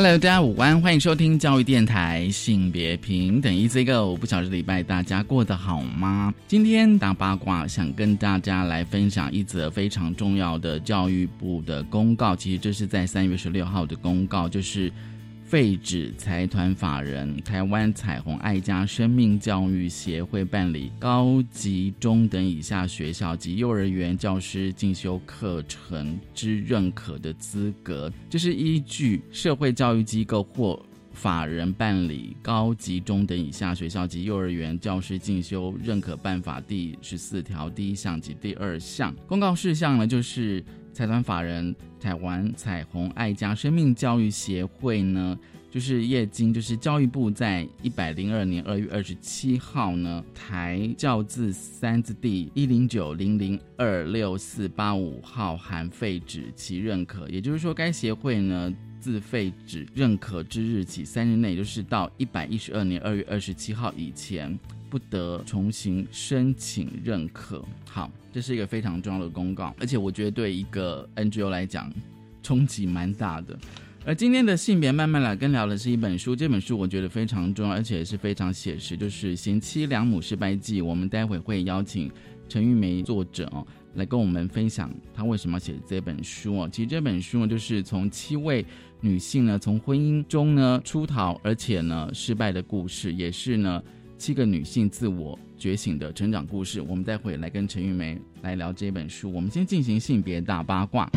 Hello，大家午安，欢迎收听教育电台性别平等 Easy Go。不晓得礼拜大家过得好吗？今天大八卦想跟大家来分享一则非常重要的教育部的公告。其实这是在三月十六号的公告，就是。废止财团法人台湾彩虹爱家生命教育协会办理高级中等以下学校及幼儿园教师进修课程之认可的资格，这是依据社会教育机构或法人办理高级中等以下学校及幼儿园教师进修认可办法第十四条第一项及第二项公告事项呢，就是。财团法人台湾彩虹爱家生命教育协会呢，就是业经，就是教育部在一百零二年二月二十七号呢，台教字三字第一零九零零二六四八五号函废止其认可，也就是说，该协会呢自废止认可之日起三日内，就是到一百一十二年二月二十七号以前。不得重新申请认可。好，这是一个非常重要的公告，而且我觉得对一个 NGO 来讲冲击蛮大的。而今天的性别慢慢来跟聊的是一本书，这本书我觉得非常重要，而且是非常写实，就是《贤妻良母失败记》。我们待会会邀请陈玉梅作者哦来跟我们分享她为什么要写这本书哦。其实这本书呢，就是从七位女性呢从婚姻中呢出逃，而且呢失败的故事，也是呢。七个女性自我觉醒的成长故事，我们待会来跟陈玉梅来聊这本书。我们先进行性别大八卦。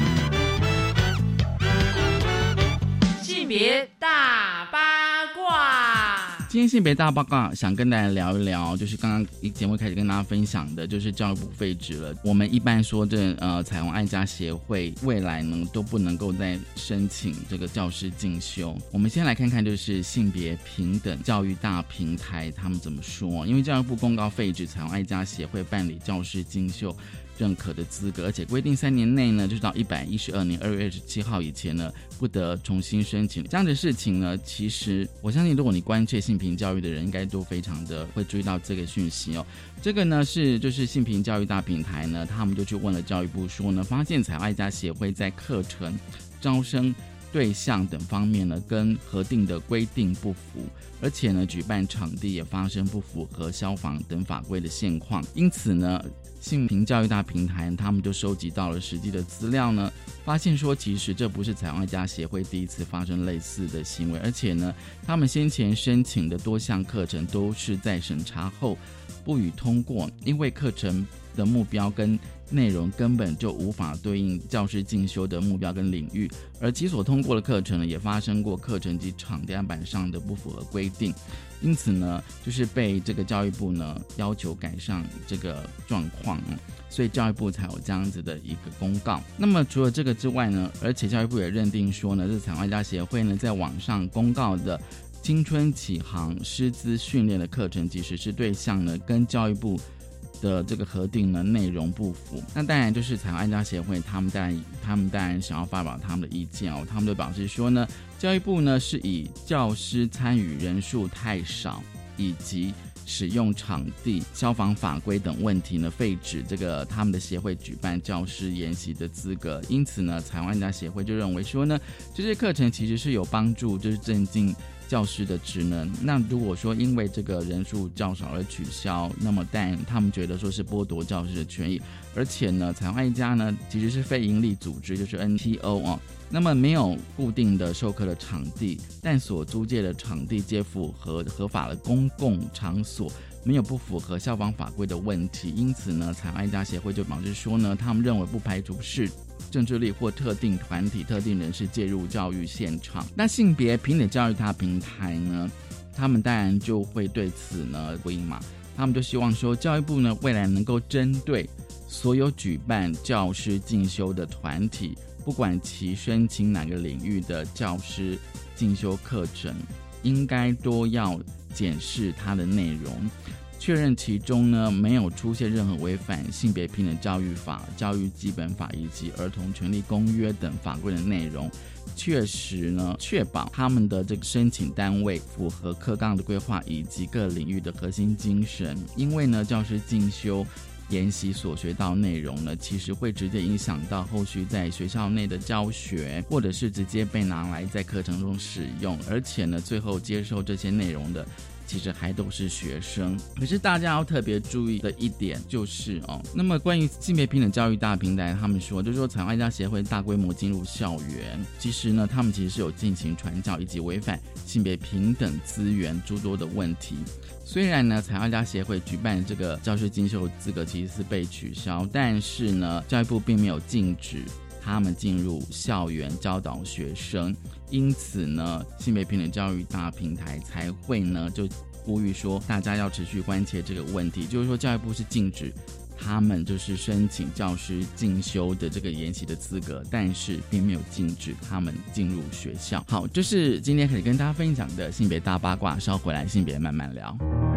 性别大八。今天性别大报告想跟大家聊一聊，就是刚刚一节目开始跟大家分享的，就是教育部废止了。我们一般说这呃彩虹爱家协会未来呢都不能够再申请这个教师进修。我们先来看看就是性别平等教育大平台他们怎么说，因为教育部公告废止彩虹爱家协会办理教师进修。认可的资格，而且规定三年内呢，就是到一百一十二年二月二十七号以前呢，不得重新申请。这样的事情呢，其实我相信，如果你关切性平教育的人，应该都非常的会注意到这个讯息哦。这个呢是就是性平教育大平台呢，他们就去问了教育部，说呢，发现彩外家协会在课程招生。对象等方面呢，跟核定的规定不符，而且呢，举办场地也发生不符合消防等法规的现况。因此呢，性平教育大平台他们就收集到了实际的资料呢，发现说，其实这不是彩虹家协会第一次发生类似的行为，而且呢，他们先前申请的多项课程都是在审查后不予通过，因为课程的目标跟内容根本就无法对应教师进修的目标跟领域，而其所通过的课程呢，也发生过课程及场地板上的不符合规定，因此呢，就是被这个教育部呢要求改善这个状况，所以教育部才有这样子的一个公告。那么除了这个之外呢，而且教育部也认定说呢，这彩外家协会呢在网上公告的青春启航师资训练的课程及实施对象呢，跟教育部。的这个核定呢内容不符，那当然就是彩虹安家协会，他们当然他们当然想要发表他们的意见哦，他们就表示说呢，教育部呢是以教师参与人数太少，以及使用场地、消防法规等问题呢废止这个他们的协会举办教师研习的资格，因此呢，彩虹安家协会就认为说呢，这些课程其实是有帮助，就是增进。教师的职能，那如果说因为这个人数较少而取消，那么但他们觉得说是剥夺教师的权益，而且呢，彩虹一家呢其实是非营利组织，就是 NPO 哦，那么没有固定的授课的场地，但所租借的场地皆符合合法的公共场所，没有不符合消防法规的问题，因此呢，彩虹爱家协会就表示说呢，他们认为不排除是。政治力或特定团体、特定人士介入教育现场，那性别平等教育它平台呢？他们当然就会对此呢回应嘛。他们就希望说，教育部呢未来能够针对所有举办教师进修的团体，不管其申请哪个领域的教师进修课程，应该都要检视它的内容，确认其中呢没有出现任何违反性别平等教育法、教育基本法以及儿童权利公约等法规的内容。确实呢，确保他们的这个申请单位符合课纲的规划以及各领域的核心精神。因为呢，教师进修研习所学到内容呢，其实会直接影响到后续在学校内的教学，或者是直接被拿来在课程中使用。而且呢，最后接受这些内容的。其实还都是学生，可是大家要特别注意的一点就是哦，那么关于性别平等教育大平台，他们说就是说彩虹爱家协会大规模进入校园，其实呢，他们其实是有进行传教以及违反性别平等资源诸多的问题。虽然呢，彩虹爱家协会举办这个教师进修资格其实是被取消，但是呢，教育部并没有禁止。他们进入校园教导学生，因此呢，性别平等教育大平台才会呢就呼吁说，大家要持续关切这个问题。就是说，教育部是禁止他们就是申请教师进修的这个研习的资格，但是并没有禁止他们进入学校。好，这是今天可以跟大家分享的性别大八卦，稍回来性别慢慢聊。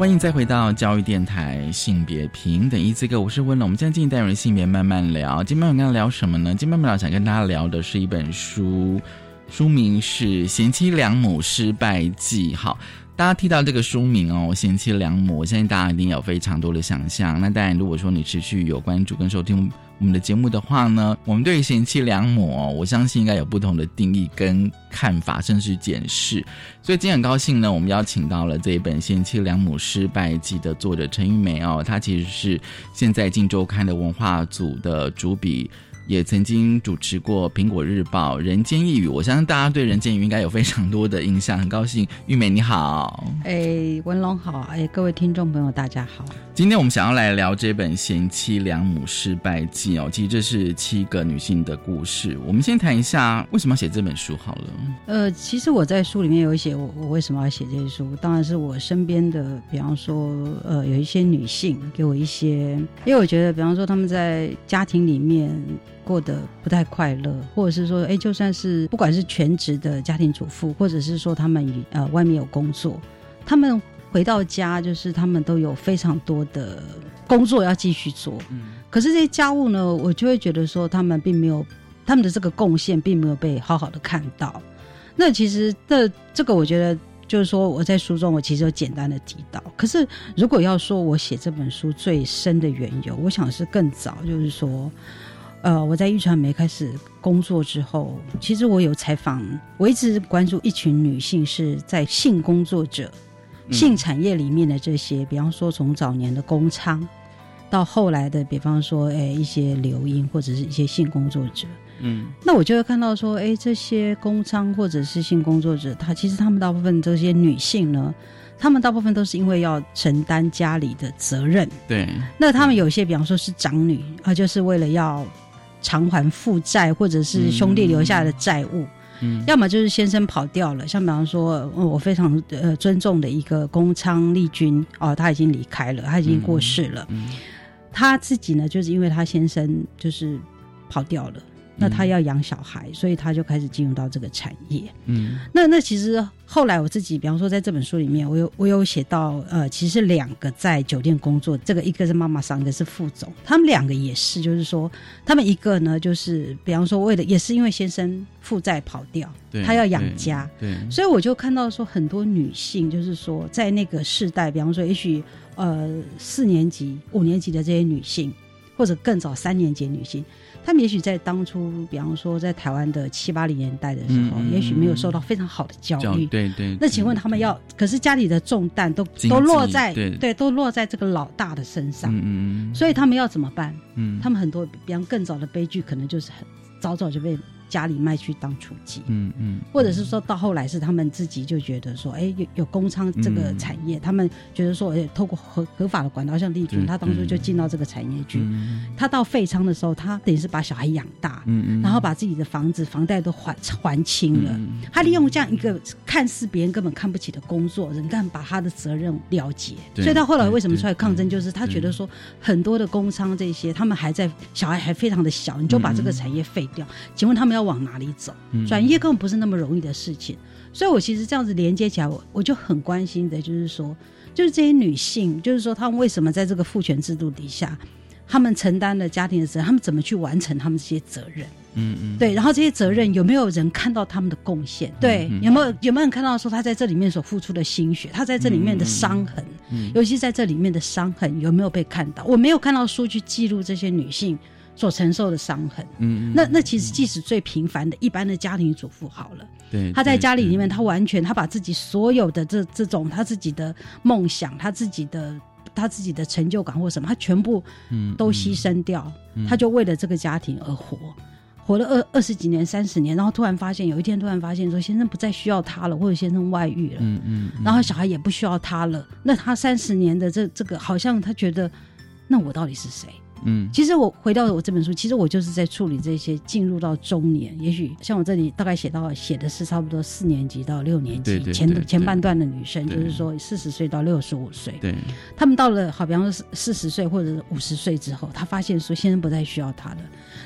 欢迎再回到教育电台性别平等一次课，我是温龙。我们现在进行单元性别慢慢聊。今天我们要聊什么呢？今天慢慢聊想跟大家聊的是一本书，书名是《贤妻良母失败记》。好。大家听到这个书名哦，贤妻良母，我相信大家一定有非常多的想象。那当然，如果说你持续有关注跟收听我们的节目的话呢，我们对于贤妻良母哦，我相信应该有不同的定义跟看法，甚至检视。所以今天很高兴呢，我们邀请到了这一本《贤妻良母失败记》的作者陈玉梅哦，她其实是现在《镜周刊》的文化组的主笔。也曾经主持过《苹果日报》《人间一语》，我相信大家对《人间一语》应该有非常多的印象。很高兴，玉美你好，哎，文龙好，哎，各位听众朋友大家好。今天我们想要来聊这本《贤妻良母失败记》哦，其实这是七个女性的故事。我们先谈一下为什么要写这本书好了。呃，其实我在书里面有写我我为什么要写这些书，当然是我身边的，比方说呃有一些女性给我一些，因为我觉得，比方说他们在家庭里面。过得不太快乐，或者是说，哎，就算是不管是全职的家庭主妇，或者是说他们呃外面有工作，他们回到家就是他们都有非常多的工作要继续做。嗯，可是这些家务呢，我就会觉得说他们并没有他们的这个贡献并没有被好好的看到。那其实这这个我觉得就是说我在书中我其实有简单的提到。可是如果要说我写这本书最深的缘由，我想是更早，就是说。呃，我在玉传媒开始工作之后，其实我有采访，我一直关注一群女性是在性工作者、性产业里面的这些，比方说从早年的工娼，到后来的，比方说，哎，一些流音或者是一些性工作者，嗯，那我就会看到说，哎，这些工娼或者是性工作者，他其实他们大部分这些女性呢，他们大部分都是因为要承担家里的责任，对，那他们有些，比方说是长女啊，就是为了要。偿还负债，或者是兄弟留下来的债务，嗯，要么就是先生跑掉了。像比方说，我非常呃尊重的一个公昌丽君哦，他已经离开了，他已经过世了。他自己呢，就是因为他先生就是跑掉了，那他要养小孩，所以他就开始进入到这个产业。嗯。那那其实后来我自己，比方说在这本书里面，我有我有写到，呃，其实两个在酒店工作，这个一个是妈妈桑，一个是副总，他们两个也是，就是说，他们一个呢，就是比方说为了，也是因为先生负债跑掉，对，他要养对家，对，所以我就看到说很多女性，就是说在那个世代，比方说也许呃四年级、五年级的这些女性，或者更早三年级的女性，她们也许在当初，比方说在台湾的七八零年代的时候，嗯嗯也许没有受到非常好的教教育。对对。那请问他们要，可是家里的重担都都落在对都落在这个老大的身上，嗯嗯嗯，所以他们要怎么办？嗯他们很多，比方更早的悲剧，可能就是很早早就被家里卖去当雏妓。嗯嗯，或者是说到后来是他们自己就觉得说，哎，有有工商这个产业，他们觉得说，哎，透过合合法的管道，像丽君，对他当初就进到这个产业去。嗯他到废仓的时候，他等于是把小孩养大，嗯嗯，然后把自己的房子房贷都还还清了。嗯他利用这样一个看似别人根本看不起的工作，人干把他的责任了结。所以到后来为什么出来抗争，就是他觉得说很多的工商这些，他们还在小孩还非常的小，你就把这个产业废掉，请问他们要往哪里走？嗯转业根本不是那么容易的事情。所以我其实这样子连接起来，我我就很关心的，就是说，就是这些女性，就是说，她们为什么在这个父权制度底下，她们承担了家庭的责任，她们怎么去完成她们这些责任？嗯嗯，对，然后这些责任有没有人看到他们的贡献？对，嗯有没有有没有人看到说他在这里面所付出的心血，他在这里面的伤痕，嗯尤其在这里面的伤痕有没有被看到？我没有看到书去记录这些女性所承受的伤痕。嗯，嗯那那其实即使最平凡的一般的家庭主妇好了，对，她在家里里面，她完全她把自己所有的这这种她自己的梦想，她自己的她自己的成就感或什么，她全部嗯都牺牲掉，嗯她就为了这个家庭而活。活了二二十几年、三十年，然后突然发现，有一天突然发现说，先生不再需要他了，或者先生外遇了，嗯嗯，然后小孩也不需要他了。那他三十年的这这个，好像他觉得，那我到底是谁？嗯。其实我回到我这本书，其实我就是在处理这些进入到中年，也许像我这里大概写到写的是差不多四年级到六年级前前半段的女生，就是说四十岁到六十五岁，对，他们到了好比方说四十岁或者是五十岁之后，他发现说先生不再需要他了，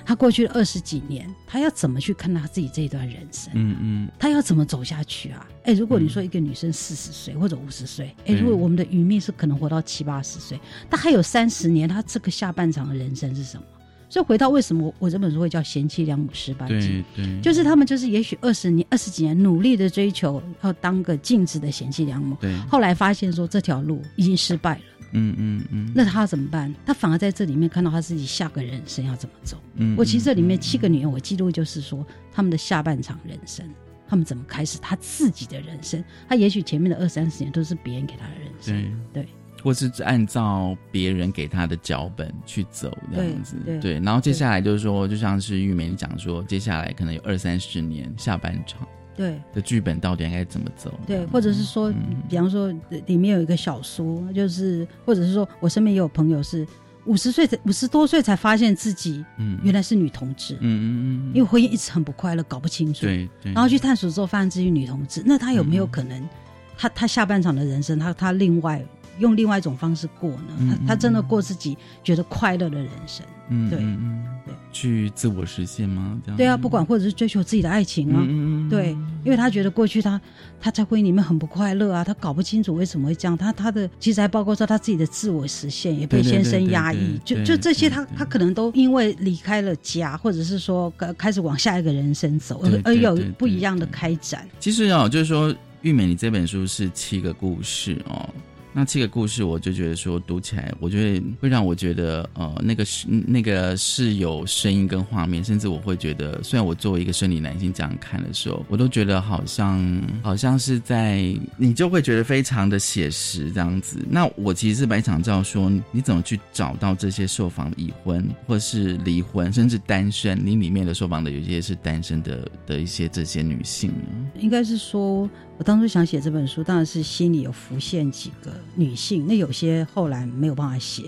他过去二十几年，他要怎么去看他自己这一段人生？嗯嗯他要怎么走下去啊？哎，如果你说一个女生四十岁或者五十岁，哎，对如果我们的余命是可能活到七八十岁，她还有三十年，她这个下半场的人生是什么？所以回到为什么我我这本书会叫《贤妻良母失败记》，对对，就是他们就是也许二十年、二十几年努力的追求要当个尽职的贤妻良母，对，后来发现说这条路已经失败了，嗯嗯嗯，那他要怎么办？他反而在这里面看到他自己下个人生要怎么走。嗯我其实这里面嗯七个女人，我记录就是说他们的下半场人生，他们怎么开始他自己的人生。他也许前面的二三十年都是别人给他的人生，对对，或是按照别人给他的脚本去走这样子，对对然后接下来就是说，就像是玉梅讲说，接下来可能有二三十年下半场对。的剧本到底应该怎么走？对，或者是说，嗯。比方说里面有一个小说，就是或者是说我身边也有朋友是五十岁才五十多岁才发现自己嗯。原来是女同志，嗯嗯嗯，因为婚姻一直很不快乐，搞不清楚，对对，然后去探索之后发现自己女同志，那他有没有嗯可能，他他下半场的人生，他他另外用另外一种方式过呢？嗯他他真的过自己觉得快乐的人生？嗯对。嗯嗯。对去自我实现吗？这样对啊，不管或者是追求自己的爱情啊，嗯嗯嗯对，因为他觉得过去他他在婚姻里面很不快乐啊，他搞不清楚为什么会这样，他他的其实还包括说他自己的自我实现也被先生压抑，就就这些他他可能都因为离开了家，或者是说开开始往下一个人生走，而有不一样的对开展。其实啊，就是说，玉美，你这本书是七个故事哦。那七个故事，我就觉得说读起来，我觉得会让我觉得，呃，那个是那个是有声音跟画面，甚至我会觉得，虽然我作为一个生理男性这样看的时候，我都觉得好像好像是在，你就会觉得非常的写实这样子。那我其实是蛮想知道说，你怎么去找到这些受访已婚或是离婚，甚至单身，你里面的受访的有些是单身的的一些这些女性呢？应该是说，我当初想写这本书，当然是心里有浮现几个女性，那有些后来没有办法写，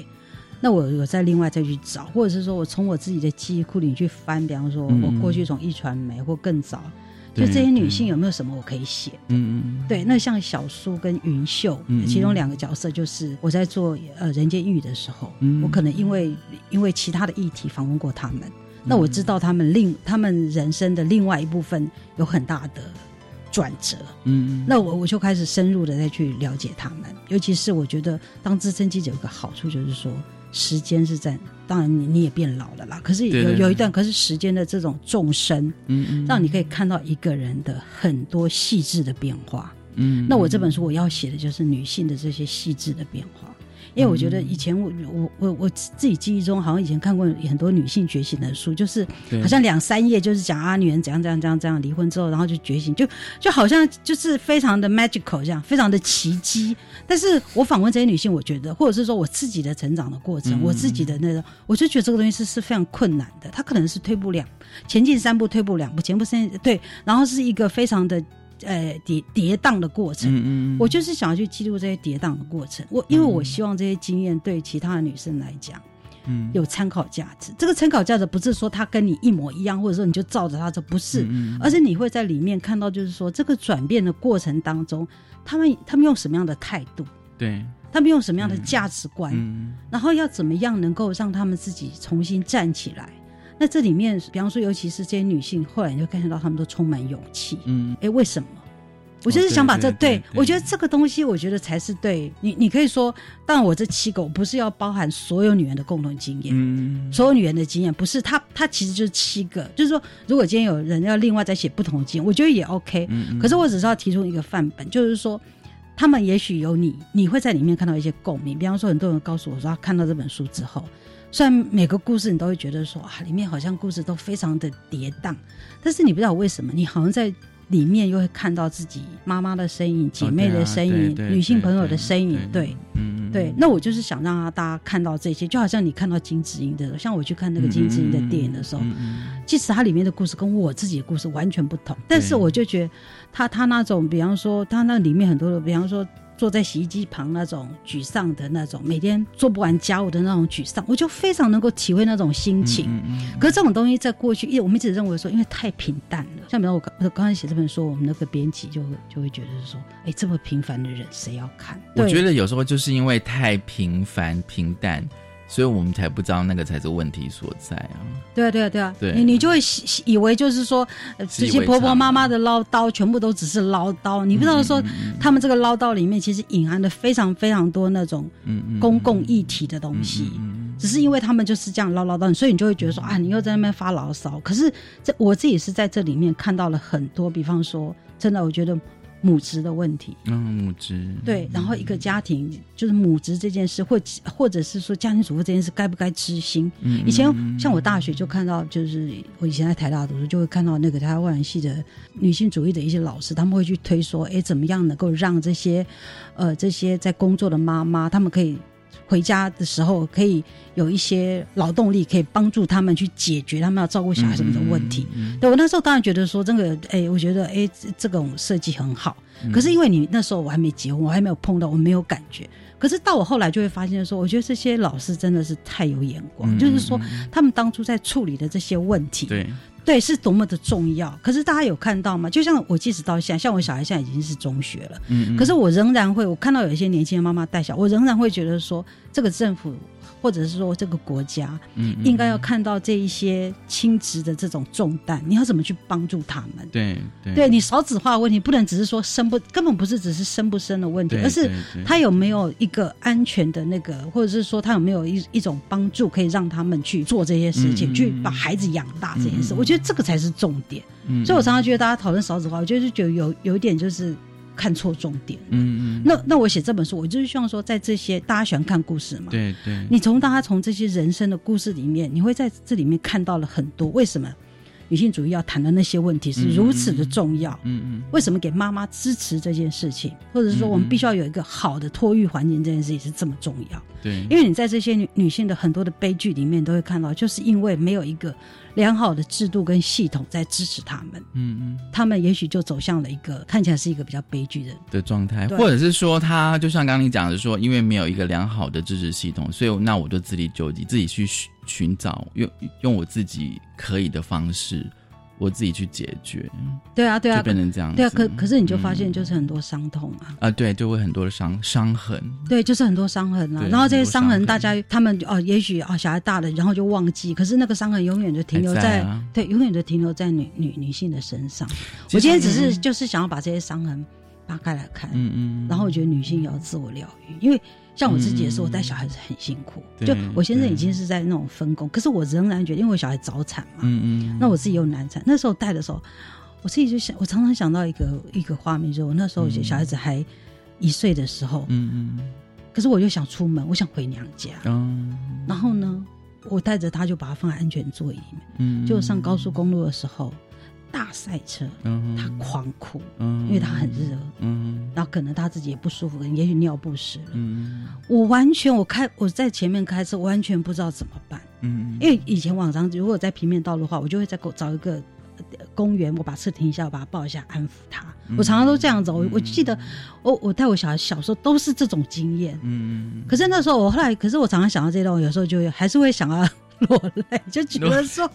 那我有再另外再去找，或者是说我从我自己的记忆库里去翻，比方说嗯我过去从一传媒或更早，就对这些女性有没有什么我可以写？嗯嗯对，那像小苏跟云秀，嗯其中两个角色就是我在做呃人间玉的时候，嗯。我可能因为因为其他的议题访问过他们。那我知道他们另他们人生的另外一部分有很大的转折，嗯嗯，那我我就开始深入的再去了解他们，尤其是我觉得当资深记者有个好处就是说，时间是在，当然你你也变老了啦，可是有有一段，可是时间的这种纵深，嗯嗯，让你可以看到一个人的很多细致的变化。嗯，那我这本书我要写的就是女性的这些细致的变化，因为我觉得以前我我我我自己记忆中好像以前看过很多女性觉醒的书，就是好像两三页就是讲啊女人怎样怎样怎样怎样离婚之后，然后就觉醒，就就好像就是非常的 magical 这样，非常的奇迹。但是我访问这些女性，我觉得或者是说我自己的成长的过程，嗯我自己的那种，我就觉得这个东西是是非常困难的，它可能是退步两前进三步，退步两步，前步三对，然后是一个非常的。呃，跌跌宕的过程，嗯嗯，我就是想要去记录这些跌宕的过程。我因为我希望这些经验对其他的女生来讲嗯有参考价值。这个参考价值不是说她跟你一模一样，或者说你就照着她这不是，嗯而是你会在里面看到，就是说这个转变的过程当中，他们他们用什么样的态度，对，他们用什么样的价值观，嗯然后要怎么样能够让他们自己重新站起来。那这里面，比方说，尤其是这些女性，后来你就看到她们都充满勇气。嗯哎，为什么？我就是想把这、哦对我觉得这个东西，我觉得才是对你。你可以说，但我这七个，我不是要包含所有女人的共同经验，嗯所有女人的经验，不是它，它其实就是七个。就是说，如果今天有人要另外再写不同的经验，我觉得也 OK。嗯可是我只是要提出一个范本，就是说，他们也许有你，你会在里面看到一些共鸣。比方说，很多人告诉我说，他看到这本书之后，虽然每个故事你都会觉得说啊，里面好像故事都非常的跌宕，但是你不知道为什么，你好像在里面又会看到自己妈妈的身影、姐妹的身影、女性朋友的身影，对。嗯对，那我就是想让大家看到这些，就好像你看到金智英的，像我去看那个金智英的电影的时候，嗯即使它里面的故事跟我自己的故事完全不同，但是我就觉得他他那种，比方说他那里面很多的，比方说坐在洗衣机旁那种沮丧的那种，每天做不完家务的那种沮丧，我就非常能够体会那种心情。可是这种东西在过去，因为我们一直认为说，因为太平淡了。像比如我刚我刚才写这本书，我们那个编辑就会就会觉得是说，哎，这么平凡的人谁要看？我觉得有时候就是因为太平凡平淡，所以我们才不知道那个才是问题所在啊。对啊，对啊，对啊，对你你就会以为就是说，这些婆婆常妈妈的唠叨全部都只是唠叨，你不知道说他们这个唠叨里面其实隐含的非常非常多那种公共议题的东西。只是因为他们就是这样唠唠叨，所以你就会觉得说啊，你又在那边发牢骚。可是这我自己是在这里面看到了很多，比方说，真的，我觉得母职的问题，嗯，母职对，然后一个家庭就是母职这件事，或或者是说家庭主妇这件事，该不该知心？嗯以前像我大学就看到，就是我以前在台大读书，就会看到那个台湾外文系的女性主义的一些老师，他们会去推说，哎，怎么样能够让这些呃这些在工作的妈妈，他们可以。回家的时候可以有一些劳动力，可以帮助他们去解决他们要照顾小孩什么的问题。对我那时候当然觉得说，这个哎，我觉得哎，这种设计很好。可是因为你那时候我还没结婚，我还没有碰到，我没有感觉。可是到我后来就会发现说，我觉得这些老师真的是太有眼光，就是说他们当初在处理的这些问题，对对是多么的重要。可是大家有看到吗？就像我即使到现在，像我小孩现在已经是中学了，嗯可是我仍然会，我看到有一些年轻的妈妈带小，我仍然会觉得说，这个政府或者是说这个国家，嗯应该要看到这一些亲职的这种重担，你要怎么去帮助他们？对对对你少子化的问题，不能只是说生不，根本不是只是生不生的问题，而是他有没有一个安全的那个，或者是说他有没有一一种帮助，可以让他们去做这些事情，去把孩子养大这件事。我觉得这个才是重点。嗯所以我常常觉得大家讨论少子化，我就是觉得有有一点就是看错重点。嗯嗯，那那我写这本书，我就是希望说，在这些大家喜欢看故事嘛，对对，你从大家从这些人生的故事里面，你会在这里面看到了很多为什么女性主义要谈的那些问题是如此的重要。嗯嗯为什么给妈妈支持这件事情，或者是说我们必须要有一个好的托育环境，这件事情是这么重要？对，因为你在这些女女性的很多的悲剧里面都会看到，就是因为没有一个良好的制度跟系统在支持他们，嗯嗯。他们也许就走向了一个看起来是一个比较悲剧的。的状态，或者是说他就像刚刚你讲的说，因为没有一个良好的支持系统，所以那我就自力救济，自己去寻寻找用用我自己可以的方式我自己去解决，对啊，对啊就，变成这样子。对啊。可可是你就发嗯现，就是很多伤痛啊，啊，对，就会很多的伤伤痕。对，就是很多伤痕啊。然后这些伤痕，大家他们哦，也许啊、小孩大了，然后就忘记，可是那个伤痕永远就停留在在啊对，永远就停留在女女女性的身上。我今天只是嗯就是想要把这些伤痕扒开来看，嗯嗯，然后我觉得女性也要自我疗愈，因为像我自己也是，嗯我带小孩子很辛苦。对就我先生已经是在那种分工，可是我仍然觉得，因为我小孩早产嘛，嗯嗯，那我自己又难产，那时候带的时候，我自己就想，我常常想到一个一个画面，就是我那时候嗯。小孩子还一岁的时候，嗯嗯。可是我就想出门，我想回娘家，嗯然后呢，我带着他就把他放在安全座椅里面，嗯，就上高速公路的时候，大赛车，嗯，他狂哭，嗯，因为他很热，嗯然后可能他自己也不舒服，也许尿不湿了。嗯我完全我开我在前面开车，我完全不知道怎么办。嗯，因为以前往常如果在平面道路的话，我就会在狗找一个呃公园，我把车停一下，我把他抱一下，安抚他。嗯我常常都这样子。我我记得我我带我小孩小时候都是这种经验。嗯，可是那时候我后来，可是我常常想到这些东西，有时候就会还是会想要落泪，就觉得说，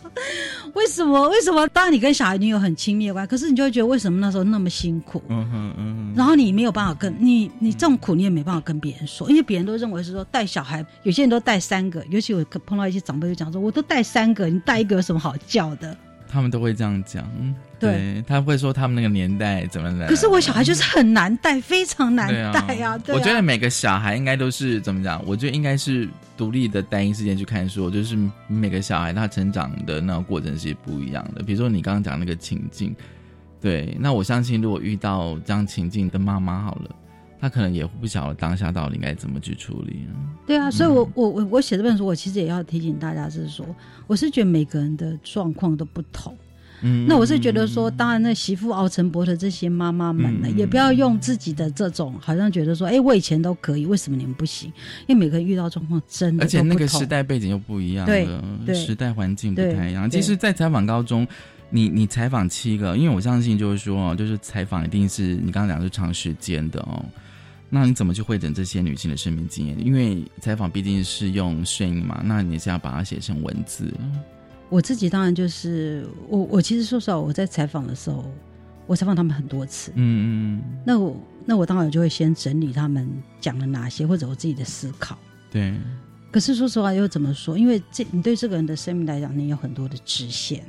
为什么为什么？当然你跟小孩你有很亲密的关系，可是你就会觉得为什么那时候那么辛苦？嗯哼嗯哼，然后你没有办法跟你，你这种苦你也没办法跟别人说，因为别人都认为是说带小孩，有些人都带三个，尤其我碰到一些长辈就讲说，我都带三个，你带一个有什么好叫的？他们都会这样讲，对对，他会说他们那个年代怎么来，可是我小孩就是很难带，非常难带啊。我觉得每个小孩应该都是怎么讲？我觉得应该是独立的单一事件去看书，就是每个小孩他成长的那个过程是不一样的。比如说你刚刚讲那个情境，对，那我相信如果遇到这样情境的妈妈好了，她可能也不晓得当下到底应该怎么去处理。对啊，所以嗯我我我我写这本书，我其实也要提醒大家，是说，我是觉得每个人的状况都不同。嗯，那我是觉得说，当然那媳妇熬成婆的这些妈妈们呢，嗯也不要用自己的这种，好像觉得说，哎，我以前都可以，为什么你们不行？因为每个人遇到状况真的而且那个时代背景又不一样对了，对时代环境不太一样。其实，在采访高中，你你采访七个，因为我相信就是说哦，就是采访一定是你刚刚讲是长时间的哦。那你怎么去会诊这些女性的生命经验？因为采访毕竟是用声音嘛，那你是要把它写成文字。我自己当然就是我，我其实说实话，我在采访的时候，我采访他们很多次，嗯嗯，那我那我当然就会先整理他们讲了哪些，或者我自己的思考。对，可是说实话，又怎么说？因为这你对这个人的生命来讲，你有很多的支线。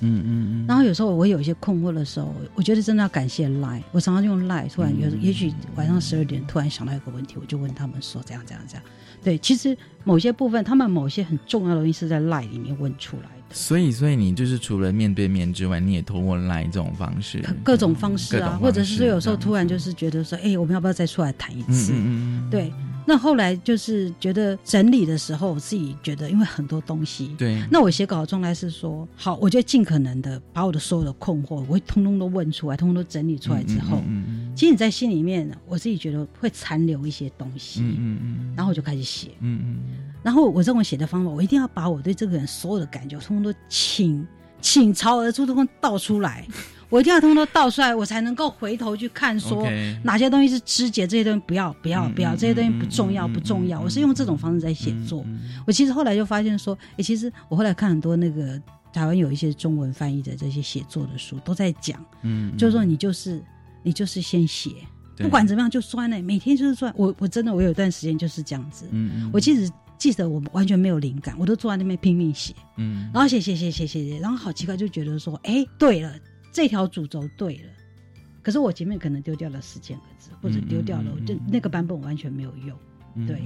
嗯嗯嗯，然后有时候我有一些困惑的时候，我觉得真的要感谢 Line。我常常用 Line，突然有、嗯也许晚上十二点突然想到一个问题，我就问他们说这样这样这样。对，其实某些部分，他们某些很重要的东西是在 Line 里面问出来的。所以所以你就是除了面对面之外，你也通过来这种方式，各种方式啊，或者是说有时候突然就是觉得说，哎、我们要不要再出来谈一嗯次？嗯嗯嗯，对，那后来就是觉得整理的时候，我自己觉得因为很多东西，对，那我写稿的状态是说，好，我就尽可能的把我的所有的困惑，我会通通都问出来，通通都整理出来之后，嗯嗯其实你在心里面，我自己觉得会残留一些东西，嗯嗯嗯，然后我就开始写。嗯嗯然后我认为写的方法，我一定要把我对这个人所有的感觉，通通都倾倾巢而出，通通倒出来。我一定要通通倒出来，我才能够回头去看说哪些东西是肢解，这些东西不要不要不要，嗯这些东西不嗯重要嗯不重要。嗯我是用这种方式在写作。嗯我其实后来就发现说，诶，其实我后来看很多那个台湾有一些中文翻译的这些写作的书，都在讲，嗯，就是说你就是你就是先写，不管怎么样就钻了，每天就是钻。我我真的我有一段时间就是这样子，嗯嗯，我其实记得我完全没有灵感，我都坐在那边拼命写，嗯然后写写写写写写，然后好奇怪就觉得说，哎，对了，这条主轴对了。可是我前面可能丢掉了四千个字，或者丢掉了，嗯嗯嗯就那个版本我完全没有用。嗯对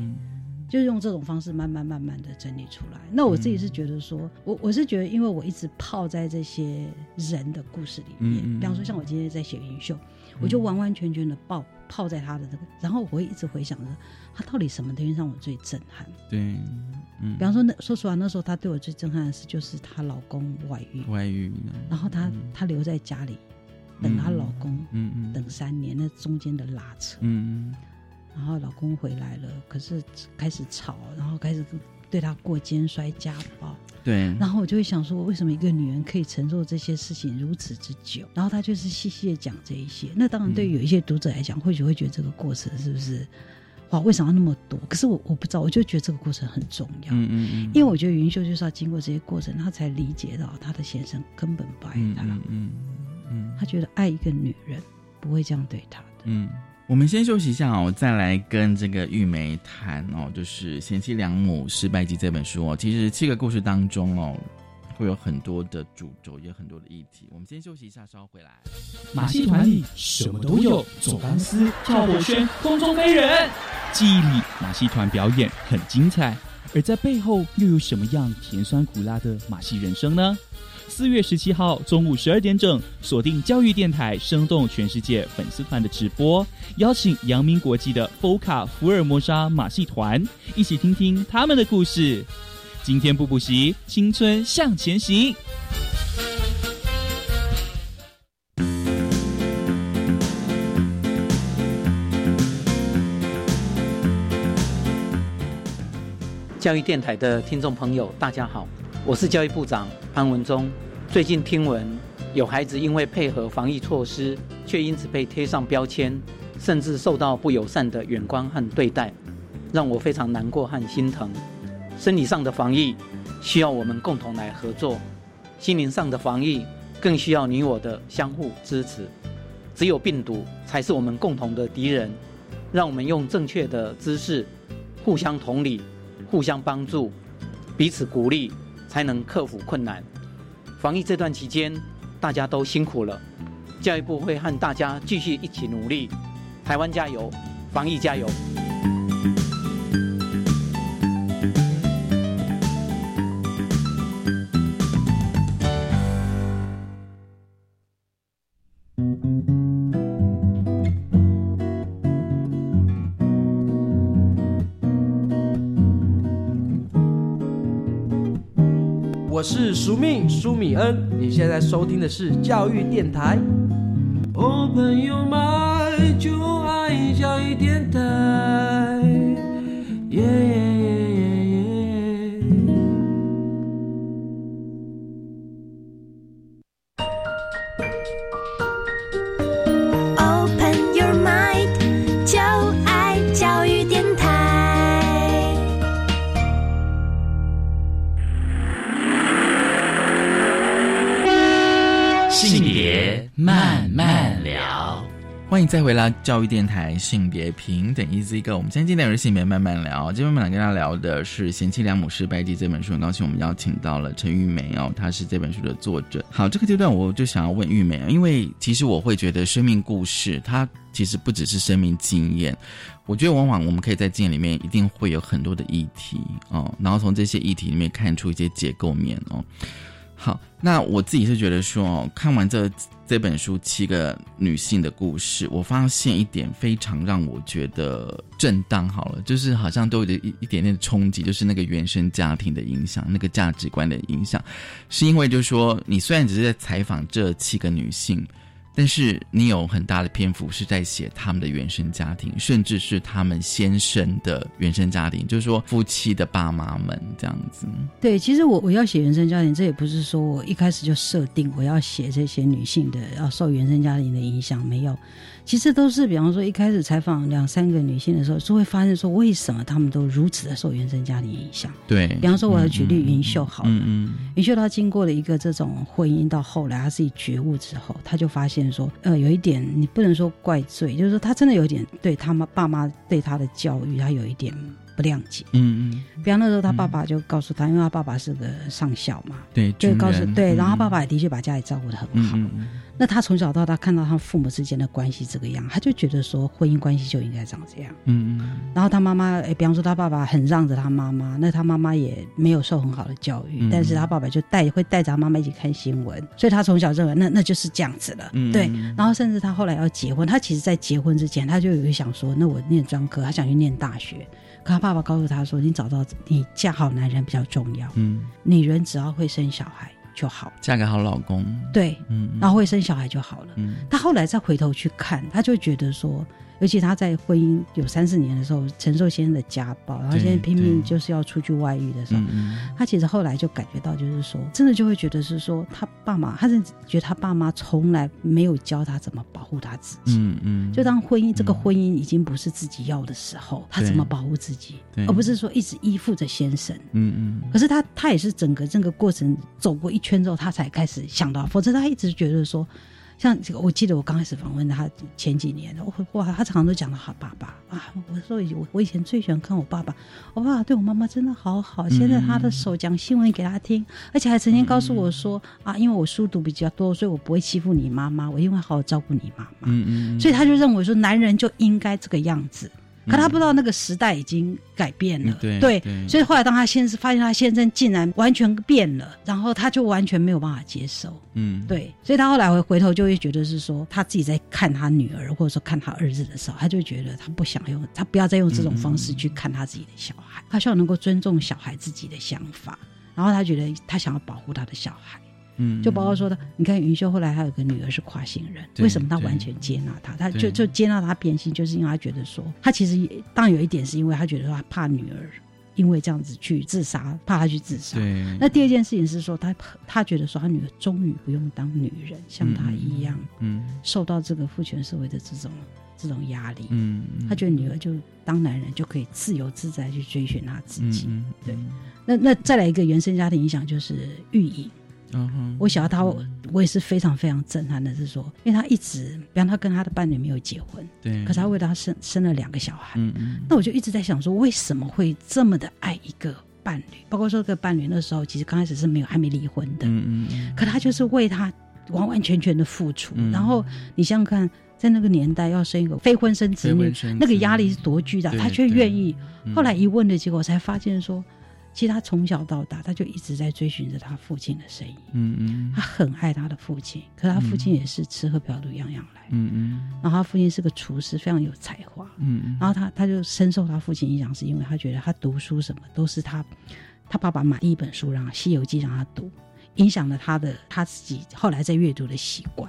就是用这种方式慢慢慢慢的整理出来。那我自己是觉得说，我我是觉得，因为我一直泡在这些人的故事里面，嗯嗯比方说像我今天在写云秀，我就完完全全的泡泡在他的这个，然后我会一直回想着他到底什么东西让我最震撼。对，嗯，比方说那说实话，那时候他对我最震撼的事就是她老公外遇，外遇，然后她她留在家里等她老公嗯嗯等三年，那中间的拉扯。嗯。然后老公回来了，可是开始吵，然后开始对她过肩摔、家暴，对，然后我就会想说，为什么一个女人可以承受这些事情如此之久？然后她就是细细的讲这一些。那当然，对于有一些读者来讲，或许会觉得这个过程是不是哇，为什么要那么多？可是我我不知道，我就觉得这个过程很重要。嗯嗯嗯，因为我觉得云秀就是要经过这些过程，她才理解到她的先生根本不爱她，嗯嗯嗯，他觉得爱一个女人不会这样对她的。嗯，我们先休息一下哦，再来跟这个玉梅谈哦，就是《贤妻良母失败记》这本书哦。其实七个故事当中哦，会有很多的主轴，也有很多的议题。我们先休息一下，稍后回来。马戏团里什么都有，走钢丝、跳火圈、空中飞人。记忆里，马戏团表演很精彩，而在背后又有什么样甜酸苦辣的马戏人生呢？四月十七号中午十二点整，锁定教育电台，生动全世界粉丝团的直播，邀请阳明国际的 FOCA 福尔摩沙马戏团，一起听听他们的故事。今天不补习，青春向前行。教育电台的听众朋友，大家好，我是教育部长潘文忠。最近听闻有孩子因为配合防疫措施，却因此被贴上标签，甚至受到不友善的眼光和对待，让我非常难过和心疼。生理上的防疫需要我们共同来合作，心灵上的防疫更需要你我的相互支持。只有病毒才是我们共同的敌人，让我们用正确的姿势，互相同理。互相帮助，彼此鼓励，才能克服困难。防疫这段期间，大家都辛苦了。教育部会和大家继续一起努力。台湾加油，防疫加油！我是苏命苏米恩，你现在收听的是教育电台。Open your mind，就爱教育电欢迎再回来教育电台性别平等 Easy Go。我们今天今天是性别慢慢聊，今天我们来跟大家聊的是《贤妻良母失败记》这本书。很高兴我们邀请到了陈玉梅哦，她是这本书的作者。好，这个阶段我就想要问玉梅，因为其实我会觉得生命故事它其实不只是生命经验，我觉得往往我们可以在经验里面一定会有很多的议题哦，然后从这些议题里面看出一些结构面哦。好，那我自己是觉得说，看完这这本书七个女性的故事，我发现一点非常让我觉得震荡。好了，就是好像都有一一点点冲击，就是那个原生家庭的影响，那个价值观的影响，是因为就是说，你虽然只是在采访这七个女性。但是你有很大的篇幅是在写他们的原生家庭，甚至是他们先生的原生家庭，就是说夫妻的爸妈们这样子。对，其实我我要写原生家庭，这也不是说我一开始就设定我要写这些女性的要受原生家庭的影响，没有。其实都是，比方说一开始采访两三个女性的时候，就会发现说，为什么她们都如此的受原生家庭影响？对，比方说我要举例云秀好了，云秀她经过了一个这种婚姻，到后来她自己觉悟之后，她就发现说，呃，有一点你不能说怪罪，就是说她真的有一点对她妈爸妈对她的教育，她有一点不谅解。嗯嗯，比方那时候他爸爸就告诉他，因为他爸爸是个上校嘛，对，就告诉对，然后他爸爸也的确把家里照顾的很好。那他从小到大看到他父母之间的关系这个样，他就觉得说婚姻关系就应该长这样。嗯嗯。然后他妈妈，哎，比方说他爸爸很让着他妈妈，那他妈妈也没有受很好的教育，但是他爸爸就带会带着他妈妈一起看新闻，所以他从小认为那那就是这样子了。嗯。对。然后甚至他后来要结婚，他其实在结婚之前他就有一想说，那我念专科，他想去念大学，可他爸爸告诉他说，你找到你嫁好男人比较重要。嗯。女人只要会生小孩。就好，嫁个好老公，对，嗯，然后会生小孩就好了。嗯，他后来再回头去看，他就觉得说，尤其他在婚姻有三四年的时候，承受先生的家暴，然后现在拼命就是要出去外遇的时候，他其实后来就感觉到，就是说，真的就会觉得是说，他爸妈，他是觉得他爸妈从来没有教他怎么保护他自己。嗯嗯，就当婚姻这个嗯婚姻已经不是自己要的时候，他怎么保护自己，而不是说一直依附着先生。嗯嗯。可是他他也是整个这个过程走过一圈之后，他才开始想到，否则他一直觉得说，像这个，我记得我刚开始访问他前几年，我哇，他常常都讲到他爸爸啊，我说我我以前最喜欢看我爸爸，我爸爸对我妈妈真的好好，现在他的手讲新闻给他听，而且还曾经告诉我说啊，因为我书读比较多，所以我不会欺负你妈妈，我一定会好好照顾你妈妈，嗯嗯，所以他就认为说男人就应该这个样子。可他不知道那个时代已经改变了，嗯对对对。所以后来当他先生发现他先生竟然完全变了，然后他就完全没有办法接受，嗯。对，所以他后来回回头就会觉得是说他自己在看他女儿或者说看他儿子的时候，他就觉得他不想用，他不要再用这种方式去看他自己的小孩，他希望能够尊重小孩自己的想法，然后他觉得他想要保护他的小孩。嗯，就包括说的，你看云秀后来还有个女儿是跨性人，为什么他完全接纳他？他就就接纳他变性，就是因为他觉得说，他其实也当然有一点是因为他觉得说他怕女儿因为这样子去自杀，怕他去自杀。对，那第二件事情是说，他他觉得说他女儿终于不用当女人，像他一样嗯受到这个父权社会的这种这种压力。嗯，他觉得女儿就当男人就可以自由自在去追寻他自己。嗯对那那再来一个原生家庭影响就是育婴。嗯哼，我想到他，我也是非常非常震撼的，是说，因为他一直，比方他跟他的伴侣没有结婚，对，可是他为他生生了两个小孩，嗯嗯。那我就一直在想说，为什么会这么的爱一个伴侣？包括说这个伴侣那时候其实刚开始是没有还没离婚的，嗯嗯可他就是为他完完全全的付出。嗯。然后你想想看，在那个年代要生一个非婚生子女那个压力是多巨大，他却愿意。嗯。后来一问的结果，才发现说，其实他从小到大，他就一直在追寻着他父亲的身影。嗯嗯他很爱他的父亲，可是他父亲也是吃喝嫖赌样样来。嗯嗯然后他父亲是个厨师，非常有才华。嗯然后他他就深受他父亲影响，是因为他觉得他读书什么都是他他爸爸买第一本书让《西游记》让他读，影响了他的他自己后来在阅读的习惯。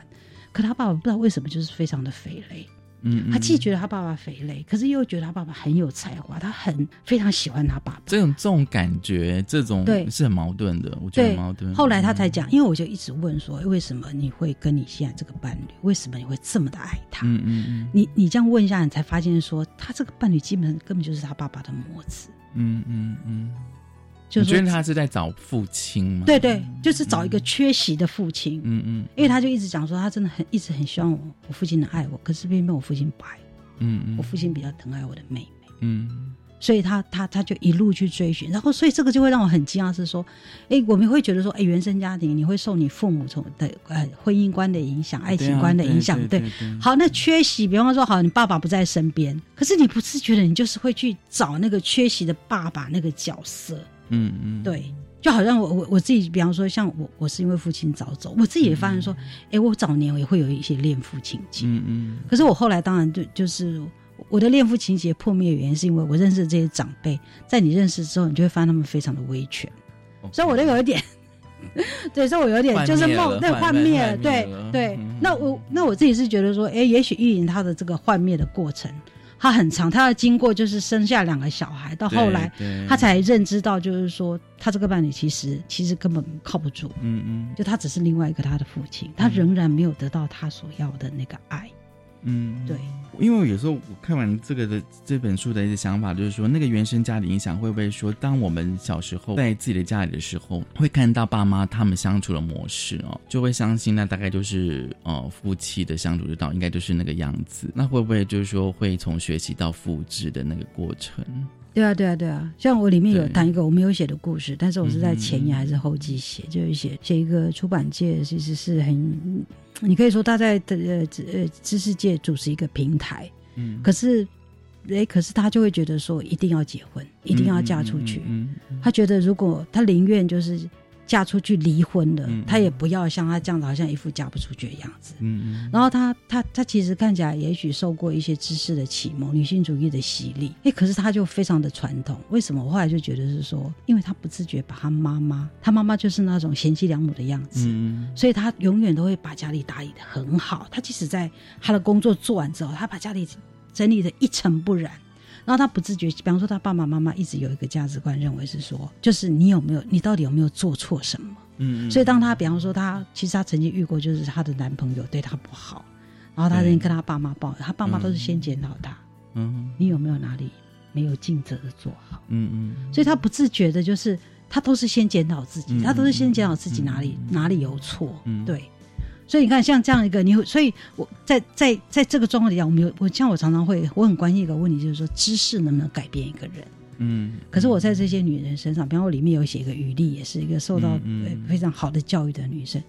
可他爸爸不知道为什么就是非常的肥累，嗯，他既觉得他爸爸肥累，可是又觉得他爸爸很有才华，他很非常喜欢他爸爸。这种这种感觉，这种对是很矛盾的，我觉得很矛盾。后来他才讲，因为我就一直问说，为什么你会跟你现在这个伴侣，为什么你会这么的爱他？嗯嗯嗯你你这样问一下，你才发现说，他这个伴侣基本上根本就是他爸爸的模子，嗯嗯嗯，就是觉得他是在找父亲吗？对对，就是找一个缺席的父亲，嗯嗯因为他就一直讲说，他真的很一直很希望我我父亲能爱我，可是偏偏我父亲不爱嗯嗯，我，父亲比较疼爱我的妹妹。嗯。所以他他他就一路去追寻，然后所以这个就会让我很惊讶，是说，哎，我们会觉得说，哎，原生家庭你会受你父母从的呃婚姻观的影响、爱情观的影响，对。对好，那缺席，比方说，好，你爸爸不在身边，可是你不自觉的，你就是会去找那个缺席的爸爸那个角色，嗯嗯，对，就好像我我我自己，比方说，像我我是因为父亲早走，我自己也发现说，哎、我早年也会有一些恋父情节，嗯嗯。可是我后来当然就就是我的恋父情节破灭的原因，是因为我认识这些长辈，在你认识之后，你就会发现他们非常的威权，嗯，所以我都有一点。对，所以我有点就是梦，对，幻幻灭了，对对嗯。那我那我自己是觉得说，哎，也许玉莹她的这个幻灭的过程，她很长，他要经过就是生下两个小孩，到后来他才认知到，就是说他这个伴侣其实其实根本靠不住，嗯嗯。就他只是另外一个他的父亲，他仍然没有得到他所要的那个爱。嗯，对，因为有时候我看完这个的这本书的一个想法，就是说那个原生家庭影响会不会说，当我们小时候在自己的家里的时候，会看到爸妈他们相处的模式哦，就会相信那大概就是呃夫妻的相处之道，应该就是那个样子。那会不会就是说会从学习到复制的那个过程？对啊，对啊，对啊。像我里面有谈一个我没有写的故事，但是我是在前言嗯还是后记写，就是写写一个出版界其实是很，你可以说他在呃知呃知识界主持一个平台，嗯，可是。诶，可是他就会觉得说，一定要结婚，一定要嫁出去。嗯嗯他觉得如果他宁愿就是嫁出去离婚了，嗯他也不要像他这样子，好像一副嫁不出去的样子。嗯嗯然后他他他其实看起来也许受过一些知识的启蒙，女性主义的洗礼，哎，可是他就非常的传统。为什么？我后来就觉得是说，因为他不自觉把他妈妈，他妈妈就是那种贤妻良母的样子。嗯所以他永远都会把家里打理的很好。他即使在他的工作做完之后，他把家里整理的一尘不染。然后他不自觉，比方说他爸爸妈妈一直有一个价值观，认为是说，就是你有没有，你到底有没有做错什么？嗯所以当他比方说他其实他曾经遇过，就是她的男朋友对她不好，然后他曾经跟他爸妈抱怨，他爸妈都是先检讨他，嗯你有没有哪里没有尽责的做好？嗯嗯所以他不自觉的，就是他都是先检讨自己，嗯他都是先检讨自己哪里、哪里有错，嗯对。所以你看，像这样一个，你会，所以我在在在这个状况底下，我们有我像我常常会，我很关心一个问题，就是说知识能不能改变一个人？嗯可是我在这些女人身上，比方我里面有写一个雨丽，也是一个受到、非常好的教育的女生，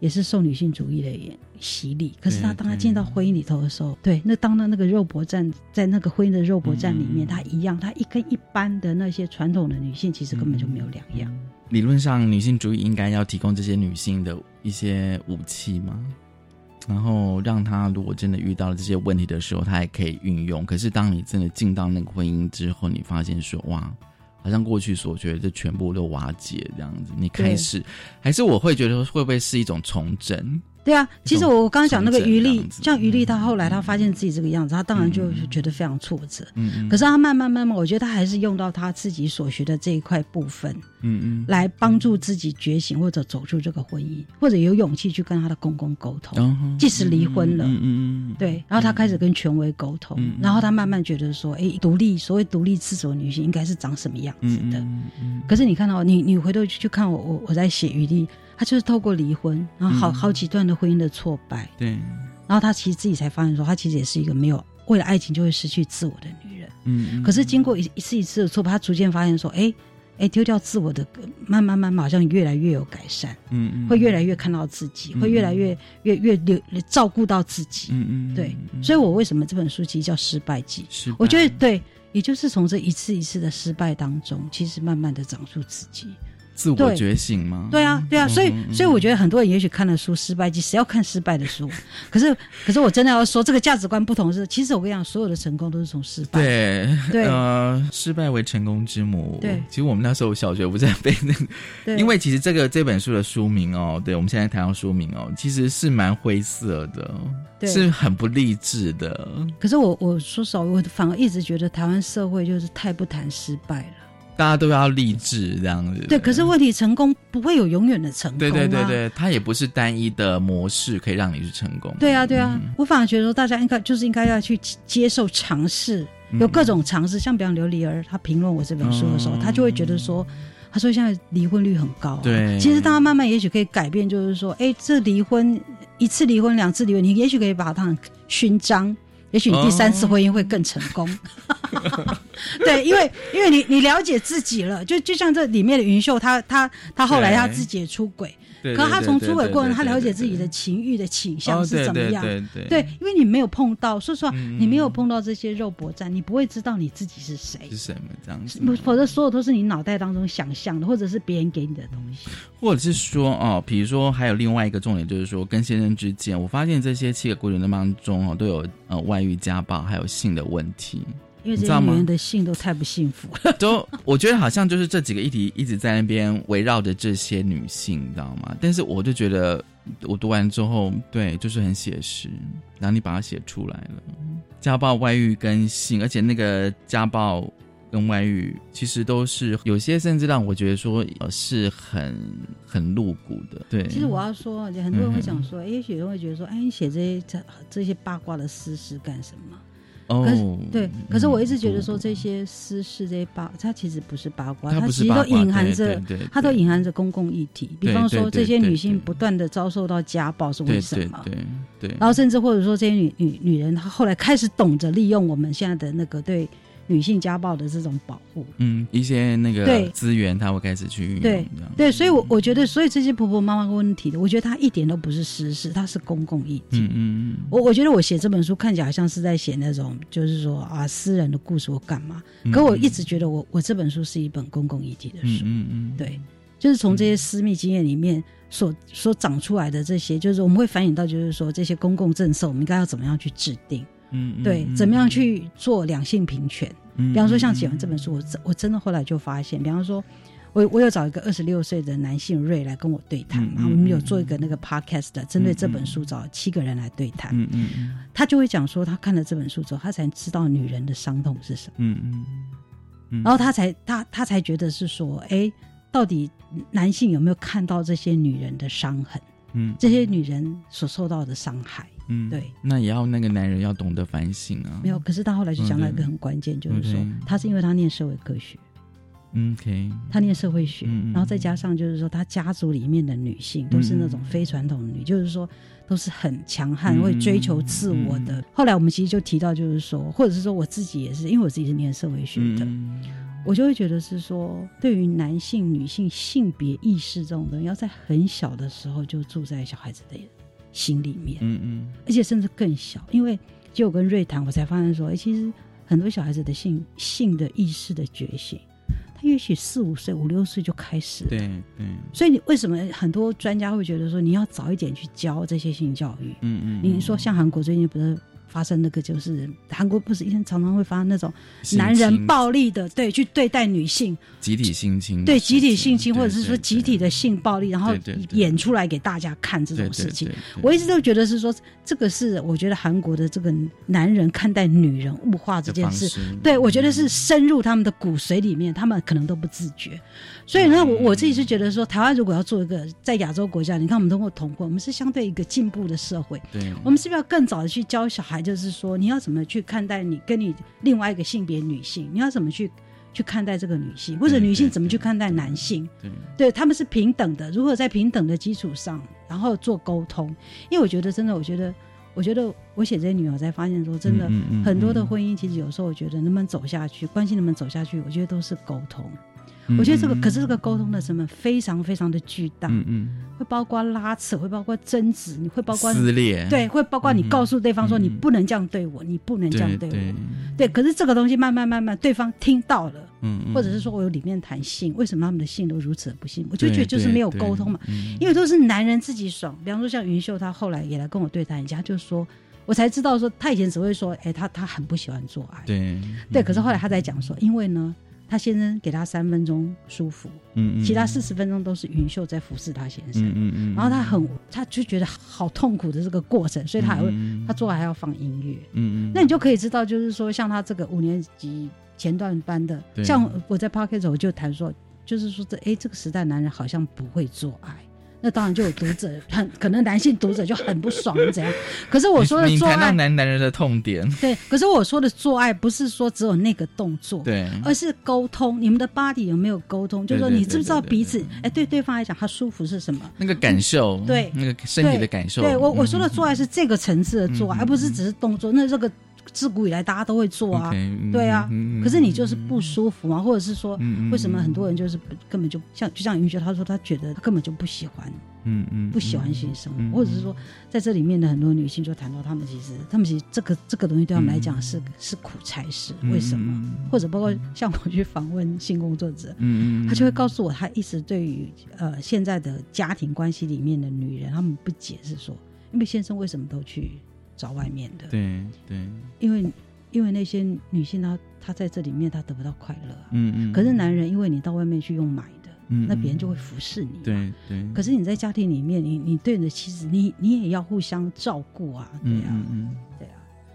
也是受女性主义的洗礼。可是她当她进到婚姻里头的时候，对，那当到那个肉搏战，在那个婚姻的肉搏战里面，嗯她一样，她一跟一般的那些传统的女性其实根本就没有两样。理论上，女性主义应该要提供这些女性的一些武器嘛，然后让她如果真的遇到了这些问题的时候，她还可以运用。可是当你真的进到那个婚姻之后，你发现说，哇，好像过去所觉得全部都瓦解这样子。你开始，还是我会觉得会不会是一种重整？对啊，其实我我刚刚讲那个余力像余力，她后来她发现自己这个样子，她当然就觉得非常挫折。嗯嗯，可是她慢慢慢慢，我觉得她还是用到她自己所学的这一块部分，嗯嗯，来帮助自己觉醒，或者走出这个婚姻，或者有勇气去跟她的公公沟通。即使离婚了。嗯嗯嗯，对，然后她开始跟权威沟通，嗯然后她慢慢觉得说，哎，独立，所谓独立自主的女性应该是长什么样子嗯的？可是你看到你，你回头去看我，我我在写余力，她就是透过离婚，然后好、嗯好几段的婚姻的挫败，对，然后她其实自己才发现说，她其实也是一个没有为了爱情就会失去自我的女人。嗯嗯，可是经过一一次一次的挫败，她逐渐发现说，哎哎，丢掉自我的，慢慢慢慢好像越来越有改善，嗯嗯会越来越看到自己，嗯会越来越越越留照顾到自己。嗯嗯对，所以我为什么这本书其实叫《失败记》？是，我觉得对，也就是从这一次一次的失败当中，其实慢慢的长出自己。自我觉醒吗？对啊，对啊，所以所以我觉得很多人也许看了书《失败记》，谁要看失败的书？可是可是我真的要说，这个价值观不同是，其实我跟你讲，所有的成功都是从失败。对对呃，失败为成功之母。对其实我们那时候小学不是在背那个，对，因为其实这个这本书的书名哦，对我们现在谈到书名哦，其实是蛮灰色的，对是很不励志的。可是我我说实话，我反而一直觉得台湾社会就是太不谈失败了。大家都要励志这样子。对，可是问题成功不会有永远的成功、啊。对对对对，它也不是单一的模式可以让你去成功。对啊，对啊，嗯我反而觉得说大家应该就是应该要去接受尝试，嗯有各种尝试。像比方刘丽儿，她评论我这本书的时候，嗯她就会觉得说，她说现在离婚率很高、啊。对其实大家慢慢也许可以改变，就是说，哎，这离婚一次离婚两次离婚，你也许可以把它当成勋章。也许你第三次婚姻会更成功，对，因为因为你你了解自己了，就就像这里面的云秀，她她她后来对。她自己也出轨，对，可是她从出轨过程，她对对了解自己的情欲的倾向是怎么样，哦对对。对，因为你没有碰到，说实话，嗯你没有碰到这些肉搏战，你不会知道你自己是谁。是，什么这样子？不否则所有都是你脑袋当中想象的，或者是别人给你的东西。或者是说哦，比如说还有另外一个重点，就是说跟先生之间，我发现这些七个国人当中哦，都有呃外遇、家暴，还有性的问题，因为这些女人的性都太不幸福了。都我觉得好像就是这几个议题一直在那边围绕着这些女性，你知道吗？但是我就觉得我读完之后，对，就是很写实，然后你把它写出来了，家暴、外遇跟性，而且那个家暴。跟外遇其实都是有些，甚至让我觉得说，呃，是很很露骨的。对，其实我要说，很多人会想说，哎也许有人会觉得说，哎，你写这些这这些八卦的私事干什么？可是哦，对，可是我一直觉得说，嗯这些私事、这些八，它其实不是八卦，它它其实都隐含着，它都隐含着公共议题。比方说，这些女性不断的遭受到家暴是为什么？对对对，然后甚至或者说这些女女女人，她后来开始懂得利用我们现在的那个对女性家暴的这种保护。嗯，一些那对。个资源，他会开始去运用，对所以我，我觉得，所以这些婆婆妈妈问题的，我觉得它一点都不是私事，它是公共议题。嗯嗯嗯，我我觉得我写这本书看起来好像是在写那种，就是说啊私人的故事我干嘛。嗯可我一直觉得我我这本书是一本公共议题的嗯书，嗯嗯，对，就是从这些私密经验里面所所长出来的这些，就是我们会反映到，就是说这些公共政策我们应该要怎么样去制定，嗯，嗯对，怎么样，去做两性平权。嗯比方说，像写完这本书，我真我真的后来就发现，比方说，我我有找一个二十六岁的男性瑞来跟我对谈嘛，嗯嗯我们有做一个那个 podcast 的，针对这本书找七个人来对谈，嗯嗯嗯。他就会讲说，他看了这本书之后，他才知道女人的伤痛是什么，嗯嗯嗯，然后他才他他才觉得是说，哎，到底男性有没有看到这些女人的伤痕，嗯。这些女人所受到的伤害？嗯对，那也要那个男人要懂得反省啊。没有，可是他后来就讲到一个很关键，就是说他是因为他念社会科学，嗯，OK，他念社会学，然后再加上就是说他家族里面的女性都是那种非传统的女，就是说都是很强悍，嗯会追求自我的。后来我们其实就提到，就是说，或者是说我自己也是，因为我自己是念社会学的，嗯。我就会觉得是说，对于男性、女性性别意识这种东西，要在很小的时候就住在小孩子的心里面，嗯嗯而且甚至更小。因为就我跟瑞谈，我才发现说，哎，其实很多小孩子的性性的意识的觉醒，他也许四五岁、五六岁就开始了。对嗯，所以你为什么很多专家会觉得说，你要早一点去教这些性教育？嗯嗯，你说像韩国最近不是发生那个，就是韩国不是一天常常会发生那种男人暴力的，对，去对待女性，集体性侵对，集体性侵，或者是说集体的性暴力，然后演出来给大家看这种事情。，我一直都觉得是说，这个是我觉得韩国的这个男人看待女人物化这件事，对我觉得是深入他们的骨髓里面，他们可能都不自觉。所以呢，我我自己是觉得说，台湾如果要做一个在亚洲国家，你看我们通过同婚，我们是相对一个进步的社会，对，我们是不是要更早的去教小孩，就是说你要怎么去看待你跟你另外一个性别女性，你要怎么去去看待这个女性，或者女性怎么去看待男性？对对，他们是平等的。如何在平等的基础上，然后做沟通？因为我觉得真的，我觉得，我觉得我写这些女儿才发现说，真的、很多的嗯婚姻，其实有时候我觉得能不能走下去，关系能不能走下去，我觉得都是沟通。嗯。我觉得这个，嗯。可是这个沟通的成本非常非常的巨大，嗯嗯，会包括拉扯，会包括争执，你会包括撕裂，对，会包括你嗯。告诉对方说嗯。你不能这样对我，你不能这样对我。对可是这个东西慢慢慢慢，对方听到了，嗯，嗯。或者是说我有里面谈性，为什么他们的性都如此的不幸？我就觉得就是没有对沟通嘛，因为都是男人自己爽。比方说像云秀，她后来也来跟我对谈一下，他就说我才知道说，他以前只会说，哎，他他很不喜欢做爱，对。对，可是后来他在讲说，因为呢。他先生给他三分钟舒服，嗯嗯，其他四十分钟都是云秀在服侍他先生。嗯嗯嗯，然后他很，他就觉得好痛苦的这个过程，所以他还会，嗯他做爱还要放音乐。嗯嗯，那你就可以知道，就是说，像他这个五年级前段班的，对像我在 p o c k e t 我就谈说，就是说这哎，这个时代男人好像不会做爱。那当然就有读者很可能男性读者就很不爽怎样？可是我说的你谈到做爱，男男人的痛点，对，可是我说的做爱不是说只有那个动作，对，而是沟通。你们的 body 有没有沟通？就是说你知不知道彼此？哎，对对方来讲，他舒服是什么？那个感受，对那个身体的感受，对我我说的嗯做爱是这个层次的做爱，嗯而不是只是动作。那这个自古以来大家都会做啊。对啊。可是你就是不舒服嘛，或者是说，为什么很多人就是根本就像就像云雪，他说他觉得他根本就不喜欢嗯嗯不喜欢性生活，嗯。或者是说在这里面的很多女性就谈到她们其实她们其实这个这个东西对她们来讲是、是苦差事，为什么？嗯或者包括像我去访问性工作者，嗯嗯，他就会告诉我，他一直对于呃现在的家庭关系里面的女人，他们不解释说，因为先生为什么都去找外面的？对对，因为因为那些女性她她在这里面她得不到快乐啊、嗯嗯，可是男人因为你到外面去用买的，嗯，那别人就会会服侍你。。对对，可是你在家庭里面，你你对你的妻子，你你也要互相照顾啊，对嗯啊，嗯嗯对啊。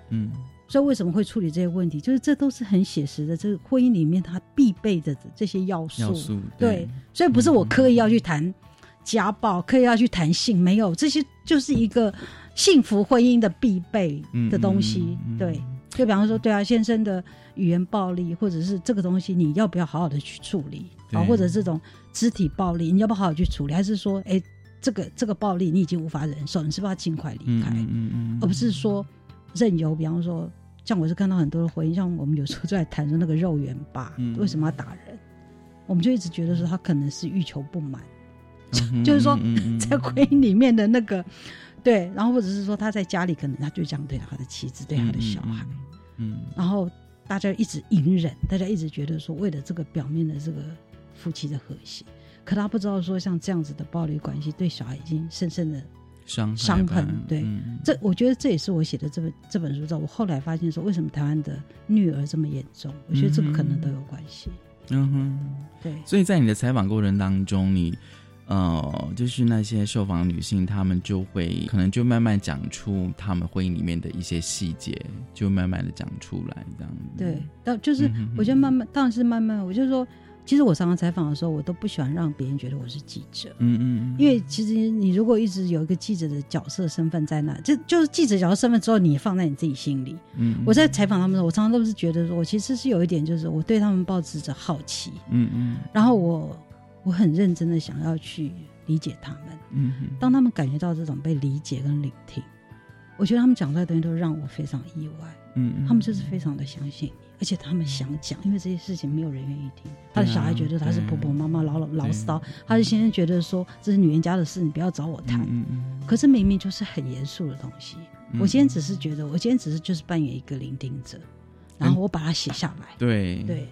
嗯所以为什么会处理这些问题？就是这都是很写实的，这个婚姻里面它必备的这些要素。要素对，所以不是我刻意要去谈家暴，可以要去谈性，没有，这些就是一个幸福婚姻的必备的东西。嗯嗯嗯对，就比方说，对啊，先生的语言暴力，或者是这个东西，你要不要好好的去处理啊？或者这种肢体暴力，你要不要好好去处理？还是说，哎，这个这个暴力你已经无法忍受，你是不是要尽快离嗯开？嗯嗯嗯，而不是说任由，比方说，像我是看到很多的婚姻，像我们有时候就在谈说那个肉圆吧，嗯为什么要打人？我们就一直觉得说他可能是欲求不满，嗯就是说 在婚姻里面的那个对，然后或者是说他在家里可能他就这样对他的妻子，对他的小孩，，嗯然后大家一直隐忍，大家一直觉得说为了这个表面的这个夫妻的和谐，可他不知道说像这样子的暴力关系对小孩已经深深的伤伤痕吧对嗯这我觉得这也是我写的这本这本书之后，我后来发现说，为什么台湾的虐儿这么严重？我觉得这个可能都有关系。嗯哼，对，所以在你的采访过程当中，你呃，就是那些受访女性，她们就会可能就慢慢讲出她们婚姻里面的一些细节，就慢慢的讲出来，这样子。对，到就是我觉得慢慢，当然是慢慢，我就说，其实我常常采访的时候，我都不喜欢让别人觉得我是记者。嗯嗯嗯，因为其实你如果一直有一个记者的角色身份在那，就就是记者角色身份之后，你放在你自己心里。嗯我在采访他们的时候，我常常都是觉得说，我其实是有一点，就是我对他们抱持着好奇，嗯嗯然后我我很认真的想要去理解他们。嗯哼当他们感觉到这种被理解跟聆听，我觉得他们讲出来的东西都让我非常意外。嗯嗯他们就是非常的相信你，而且他们想讲，因为这些事情没有人愿意听。他的小孩觉得他是对婆婆妈妈牢牢骚，他的先生觉得说这是女人家的事，你不要找我谈。嗯嗯可是明明就是很严肃的东西。嗯我今天只是觉得，我今天只是就是扮演一个聆听者，然后我把它写下来。对对你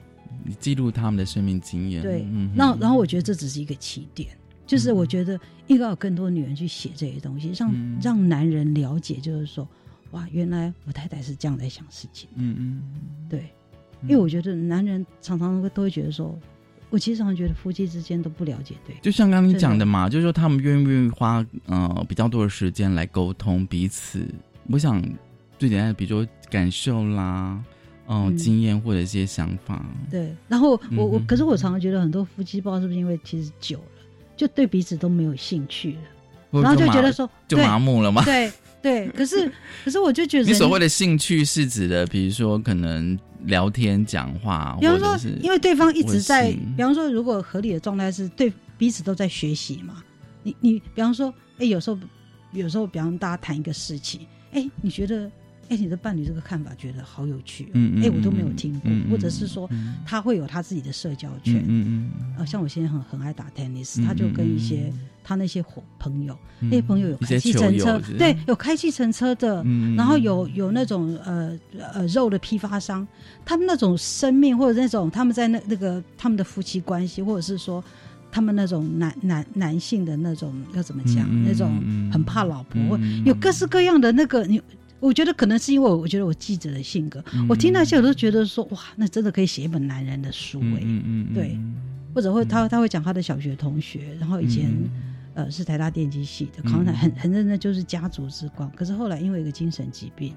记录他们的生命经验，对嗯，那然后我觉得这只是一个起点，就是我觉得应该有更多女人去写这些东西，让嗯让男人了解，就是说，哇，原来我太太是这样在想事情。嗯嗯对，因为我觉得男人常常会都会觉得说，我其实常常觉得夫妻之间都不了解对。就像刚刚你讲的嘛，就是说他们愿不愿意花呃比较多的时间来沟通彼此。我想最简单的，比如说感受啦，嗯、嗯经验或者一些想法。对，然后我我可是我常常觉得很多夫妻不知道是不是因为其实久了，就对彼此都没有兴趣了，然后就觉得说就麻木了吗？对对，可是可是我就觉得你所谓的兴趣是指的，比如说可能聊天、讲话，比方说因为对方一直在，比方说，如果合理的状态是对彼此都在学习嘛，你你比方说，哎，有时候有时候，比方大家谈一个事情，哎，你觉得，哎，你的伴侣这个看法觉得好有趣哦，嗯嗯哎，我都没有听过嗯，嗯或者是说嗯。他会有他自己的社交嗯圈，嗯呃，像我现在很很爱打 tennis，嗯他就跟一些嗯他那些伙朋友，嗯那些朋友有开计程车，对，有开计程车的，嗯然后有有那种呃呃肉的批发商，他们那种生命或者那种他们在那那个他们的夫妻关系，或者是说他们那种男男男性的那种要怎么讲，嗯嗯那种嗯很怕老婆，嗯。有各式各样的那个你。我觉得可能是因为我，我觉得我记者的性格，嗯。我听那些我都觉得说，哇，那真的可以写一本男人的书哎、嗯嗯嗯对。或者会他他会讲他的小学同学，然后以前、嗯呃是台大电机系的，嗯考得很很认真，就是家族之光。可是后来因为一个精神疾病，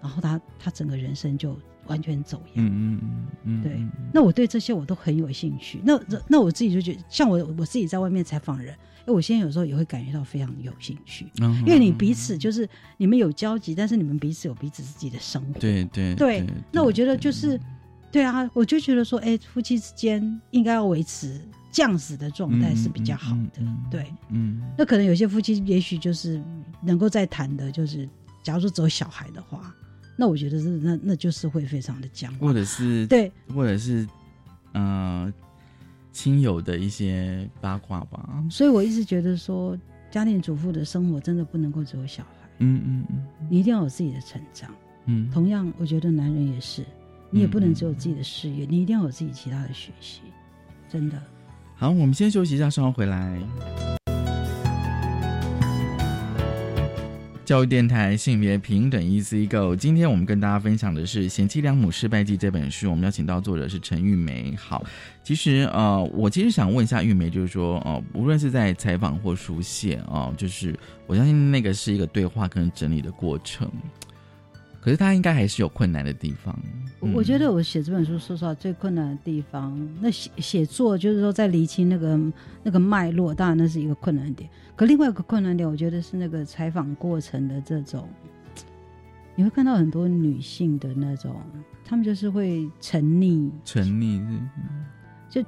然后他他整个人生就完全走样。嗯嗯嗯，对，那我对这些我都很有兴趣。那那我自己就觉得，像我我自己在外面采访人，哎，我现在有时候也会感觉到非常有兴趣，嗯因为你彼此就是你们有交集，但是你们彼此有彼此自己的生活。对对对，那我觉得就是，对啊，我就觉得说，哎，夫妻之间应该要维持这样子的状态是比较好的。对，嗯，那可能有些夫妻也许就是能够再谈的，就是假如说只有小孩的话，那我觉得是那那就是会非常的僵，或者是对，或者是呃亲友的一些八卦吧。所以我一直觉得说，家庭主妇的生活真的不能够只有小孩，嗯嗯嗯你一定要有自己的成长。嗯，同样，我觉得男人也是，你也不能只有自己的事业，你一定要有自己其他的学习，真的。好，我们先休息一下，稍后回来。教育电台性别平等 EC Go，今天我们跟大家分享的是《贤妻良母失败记》这本书，我们邀请到作者是陈玉梅。好，其实呃，我其实想问一下玉梅，就是说，呃、无论是在采访或书写啊、就是我相信那个是一个对话跟整理的过程，可是他应该还是有困难的地方。我我觉得我写这本书，说实话最困难的地方，那写写作就是说在厘清那个那个脉络，当然那是一个困难点。可另外一个困难点，我觉得是那个采访过程的这种，你会看到很多女性的那种，她们就是会沉溺，沉溺是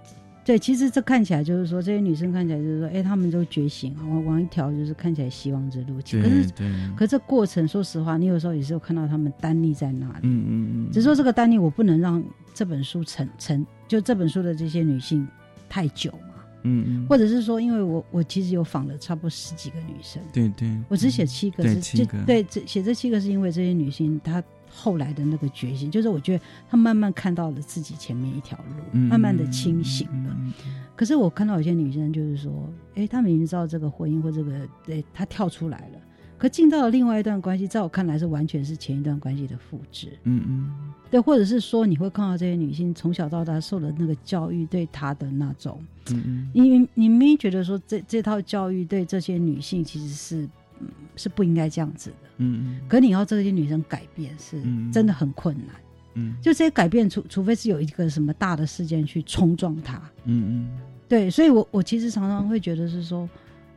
对，其实这看起来就是说，这些女生看起来就是说，哎，她们都觉醒，往往一条就是看起来希望之路。可对是，对，可是这过程，说实话，你有时候也是有看到她们单立在那里。嗯嗯嗯，只是说这个单立我不能让这本书成成就这本书的这些女性太久嘛，嗯嗯，或者是说，因为我我其实有访了差不多十几个女生，对对，我只写七个，是就对，这写这七个是因为这些女性她后来的那个决心，就是我觉得他慢慢看到了自己前面一条路，嗯慢慢的清醒了。嗯可是我看到有些女生就是说，哎，她明明知道这个婚姻或这个，对她跳出来了，可进到了另外一段关系，在我看来是完全是前一段关系的复制。嗯嗯对，或者是说你会看到这些女性从小到大受的那个教育对她的那种，嗯嗯你你你明明觉得说这这套教育对这些女性其实是嗯是不应该这样子的，嗯可你要这些女生改变是嗯真的很困难。嗯。就这些改变，除除非是有一个什么大的事件去冲撞她，嗯对，所以我我其实常常会觉得是说，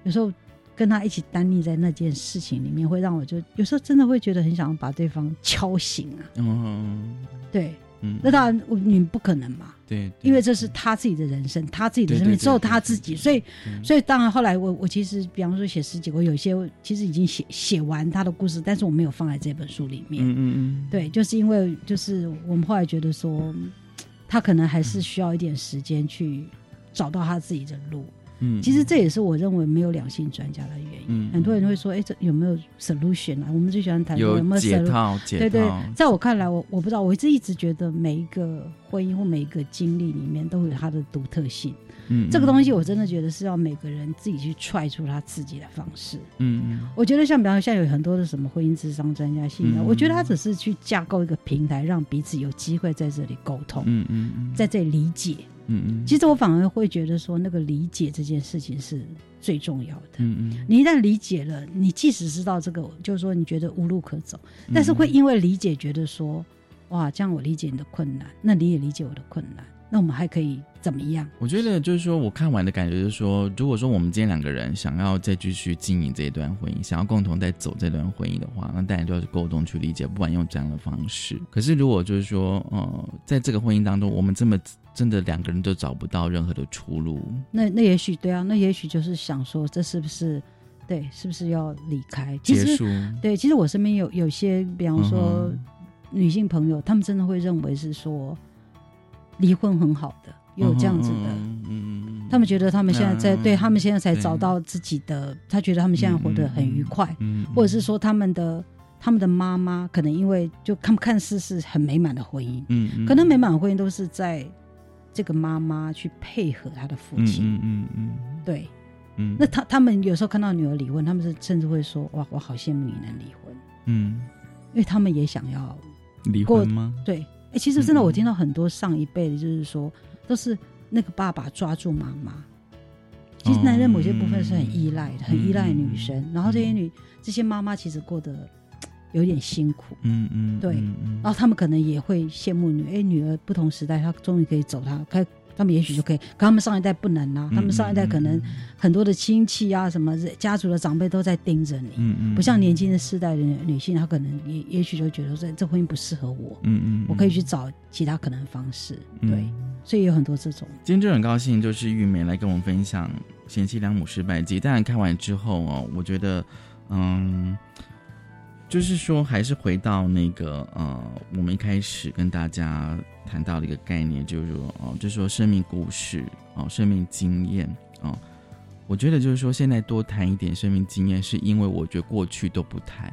有时候跟他一起单立在那件事情里面，会让我就有时候真的会觉得很想把对方敲醒啊。嗯。对，嗯，那当然我你不可能嘛，对，因为这是他自己的人生，他自己的生命，只有他自己，所以所以当然后来我我其实比方说写诗集，我有些其实已经写写完他的故事，但是我没有放在这本书里面。嗯嗯嗯，对，就是因为就是我们后来觉得说，他可能还是需要一点时间去找到他自己的路。嗯，其实这也是我认为没有两性专家的原因。嗯很多人会说，哎，这有没有 solution 啊？我们最喜欢谈说有没有解。套解对对，，在我看来，我我不知道，我一直一直觉得每一个婚姻或每一个经历里面都有它的独特性。嗯这个东西我真的觉得是要每个人自己去踹出他自己的方式。嗯嗯我觉得像比方说，像有很多的什么婚姻智商专家性的，嗯我觉得他只是去架构一个平台，让彼此有机会在这里沟通，嗯嗯嗯，在这里理解。嗯嗯，其实我反而会觉得说，那个理解这件事情是最重要的。嗯嗯，你一旦理解了，你即使知道这个，就是说你觉得无路可走，嗯但是会因为理解觉得说，哇，这样我理解你的困难，那你也理解我的困难，那我们还可以怎么样？我觉得就是说，我看完的感觉就是说，如果说我们今天两个人想要再继续经营这一段婚姻，想要共同再走这段婚姻的话，那大家就要去沟通、去理解，不管用这样的方式。可是如果就是说，呃，在这个婚姻当中，我们这么真的两个人都找不到任何的出路，那那也许对啊，那也许就是想说，这是不是对？是不是要离开？其实结束，对，其实我身边有有些，比方说、嗯女性朋友，她们真的会认为是说离婚很好的，也有这样子的。嗯嗯嗯，他们觉得他们现在在，嗯对他们现在才找到自己的，他觉得他们现在活得很愉快，嗯，或者是说他们的他们的妈妈可能因为就他们看似是很美满的婚姻，嗯，嗯，可能美满的婚姻都是在这个妈妈去配合她的父嗯亲，嗯嗯嗯对，嗯，那他他们有时候看到女儿离婚，他们是甚至会说哇，我好羡慕你能离婚，嗯。因为他们也想要离婚吗？对，哎，其实真的嗯我听到很多上一辈的，就是说都是那个爸爸抓住妈妈。其实男人某些部分是很依赖的，很依赖女生，然后这些女这些妈妈其实过得有点辛苦，嗯嗯，对。然后他们可能也会羡慕女，哎，女儿不同时代，她终于可以走她，开他们也许就可以，可他们上一代不能啊，他们上一代可能很多的亲戚啊，什么家族的长辈都在盯着你，嗯嗯，不像年轻的世代的女性，她可能也也许就觉得说这婚姻不适合我，嗯嗯，我可以去找其他可能方式，嗯。对，所以有很多这种，今天就很高兴，就是玉梅来跟我们分享《贤妻良母失败记》。当然看完之后哦，我觉得，嗯，就是说还是回到那个呃，我们一开始跟大家谈到的一个概念，就是说哦，就是说生命故事哦，生命经验哦。我觉得就是说，现在多谈一点生命经验，是因为我觉得过去都不谈，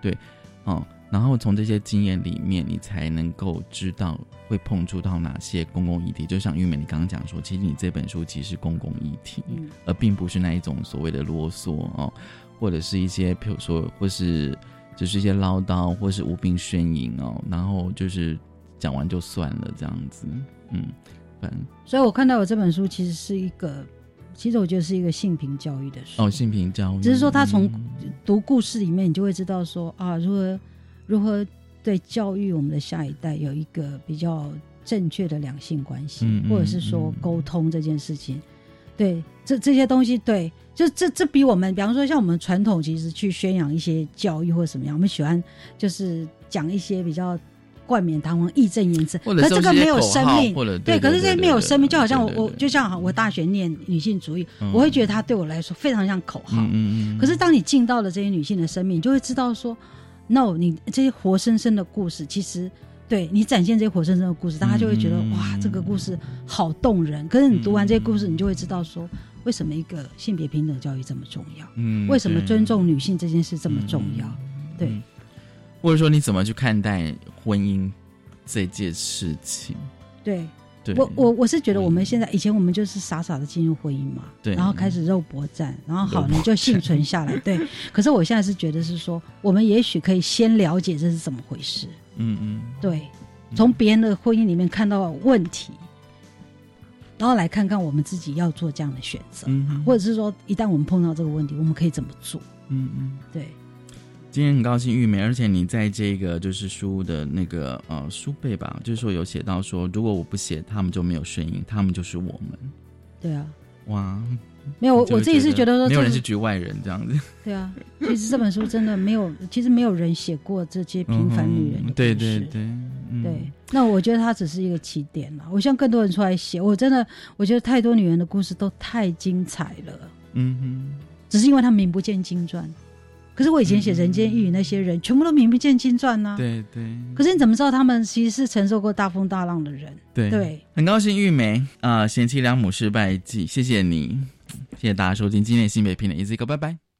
对，哦，然后从这些经验里面，你才能够知道会碰触到哪些公共议题。就像玉美你刚刚讲说，其实你这本书其实是公共议题，嗯而并不是那一种所谓的啰嗦哦，或者是一些譬如说，或是就是一些唠叨，或是无病呻吟哦，然后就是讲完就算了这样子，嗯，反正所以我看到我这本书其实是一个，其实我觉得是一个性平教育的书，哦，性平教育，只是说他从嗯。读故事里面，你就会知道说啊，如何如何对教育我们的下一代有一个比较正确的两性关系，或者是说嗯。沟通这件事情，对这这些东西，对，就这这比我们，比方说像我们传统其实去宣扬一些教育或者什么样，我们喜欢就是讲一些比较冠冕堂皇、义正言辞，可这个没有生命。对，可是这些没有生命，就好像我我就就像我大学念女性主义，嗯我会觉得它对我来说非常像口号。嗯嗯嗯，可是当你进到了这些女性的生命，你就会知道说，no，你这些活生生的故事，其实对你展现这些活生生的故事，大家就会觉得、嗯哇，这个故事好动人。可是你读完这些故事，你就会知道说，为什么一个性别平等教育这么重要？嗯为什么尊重女性这件事这么重要？对嗯。或者说你怎么去看待婚姻这件事情？对，对，我我我是觉得我们现在以前我们就是傻傻的进入婚姻嘛，对。然后开始肉搏战，然后好你就幸存下来，对。可是我现在是觉得是说，我们也许可以先了解这是怎么回事，嗯嗯，对，从别人的婚姻里面看到问题，然后来看看我们自己要做这样的选择，嗯或者是说一旦我们碰到这个问题，我们可以怎么做？嗯嗯。对，今天很高兴玉梅，而且你在这个就是书的那个呃书背吧，就是说有写到说，如果我不写，他们就没有声音，他们就是我们。对啊，哇，没有我我自己是觉得说没有人是局外人这样子。对啊，其实这本书真的没有，其实没有人写过这些平凡女人的故事。嗯对对对，嗯对，那我觉得它只是一个起点了。我希望更多人出来写。我真的，我觉得太多女人的故事都太精彩了，嗯哼，只是因为她名不见经传。可是我以前写《人间一语》那些人，全部都名不见经传呐、对对可是你怎么知道他们其实是承受过大风大浪的人？对对，很高兴玉梅啊，贤妻良母失败记，谢谢你，谢谢大家收听今天的新北篇的 Easy Go，拜拜。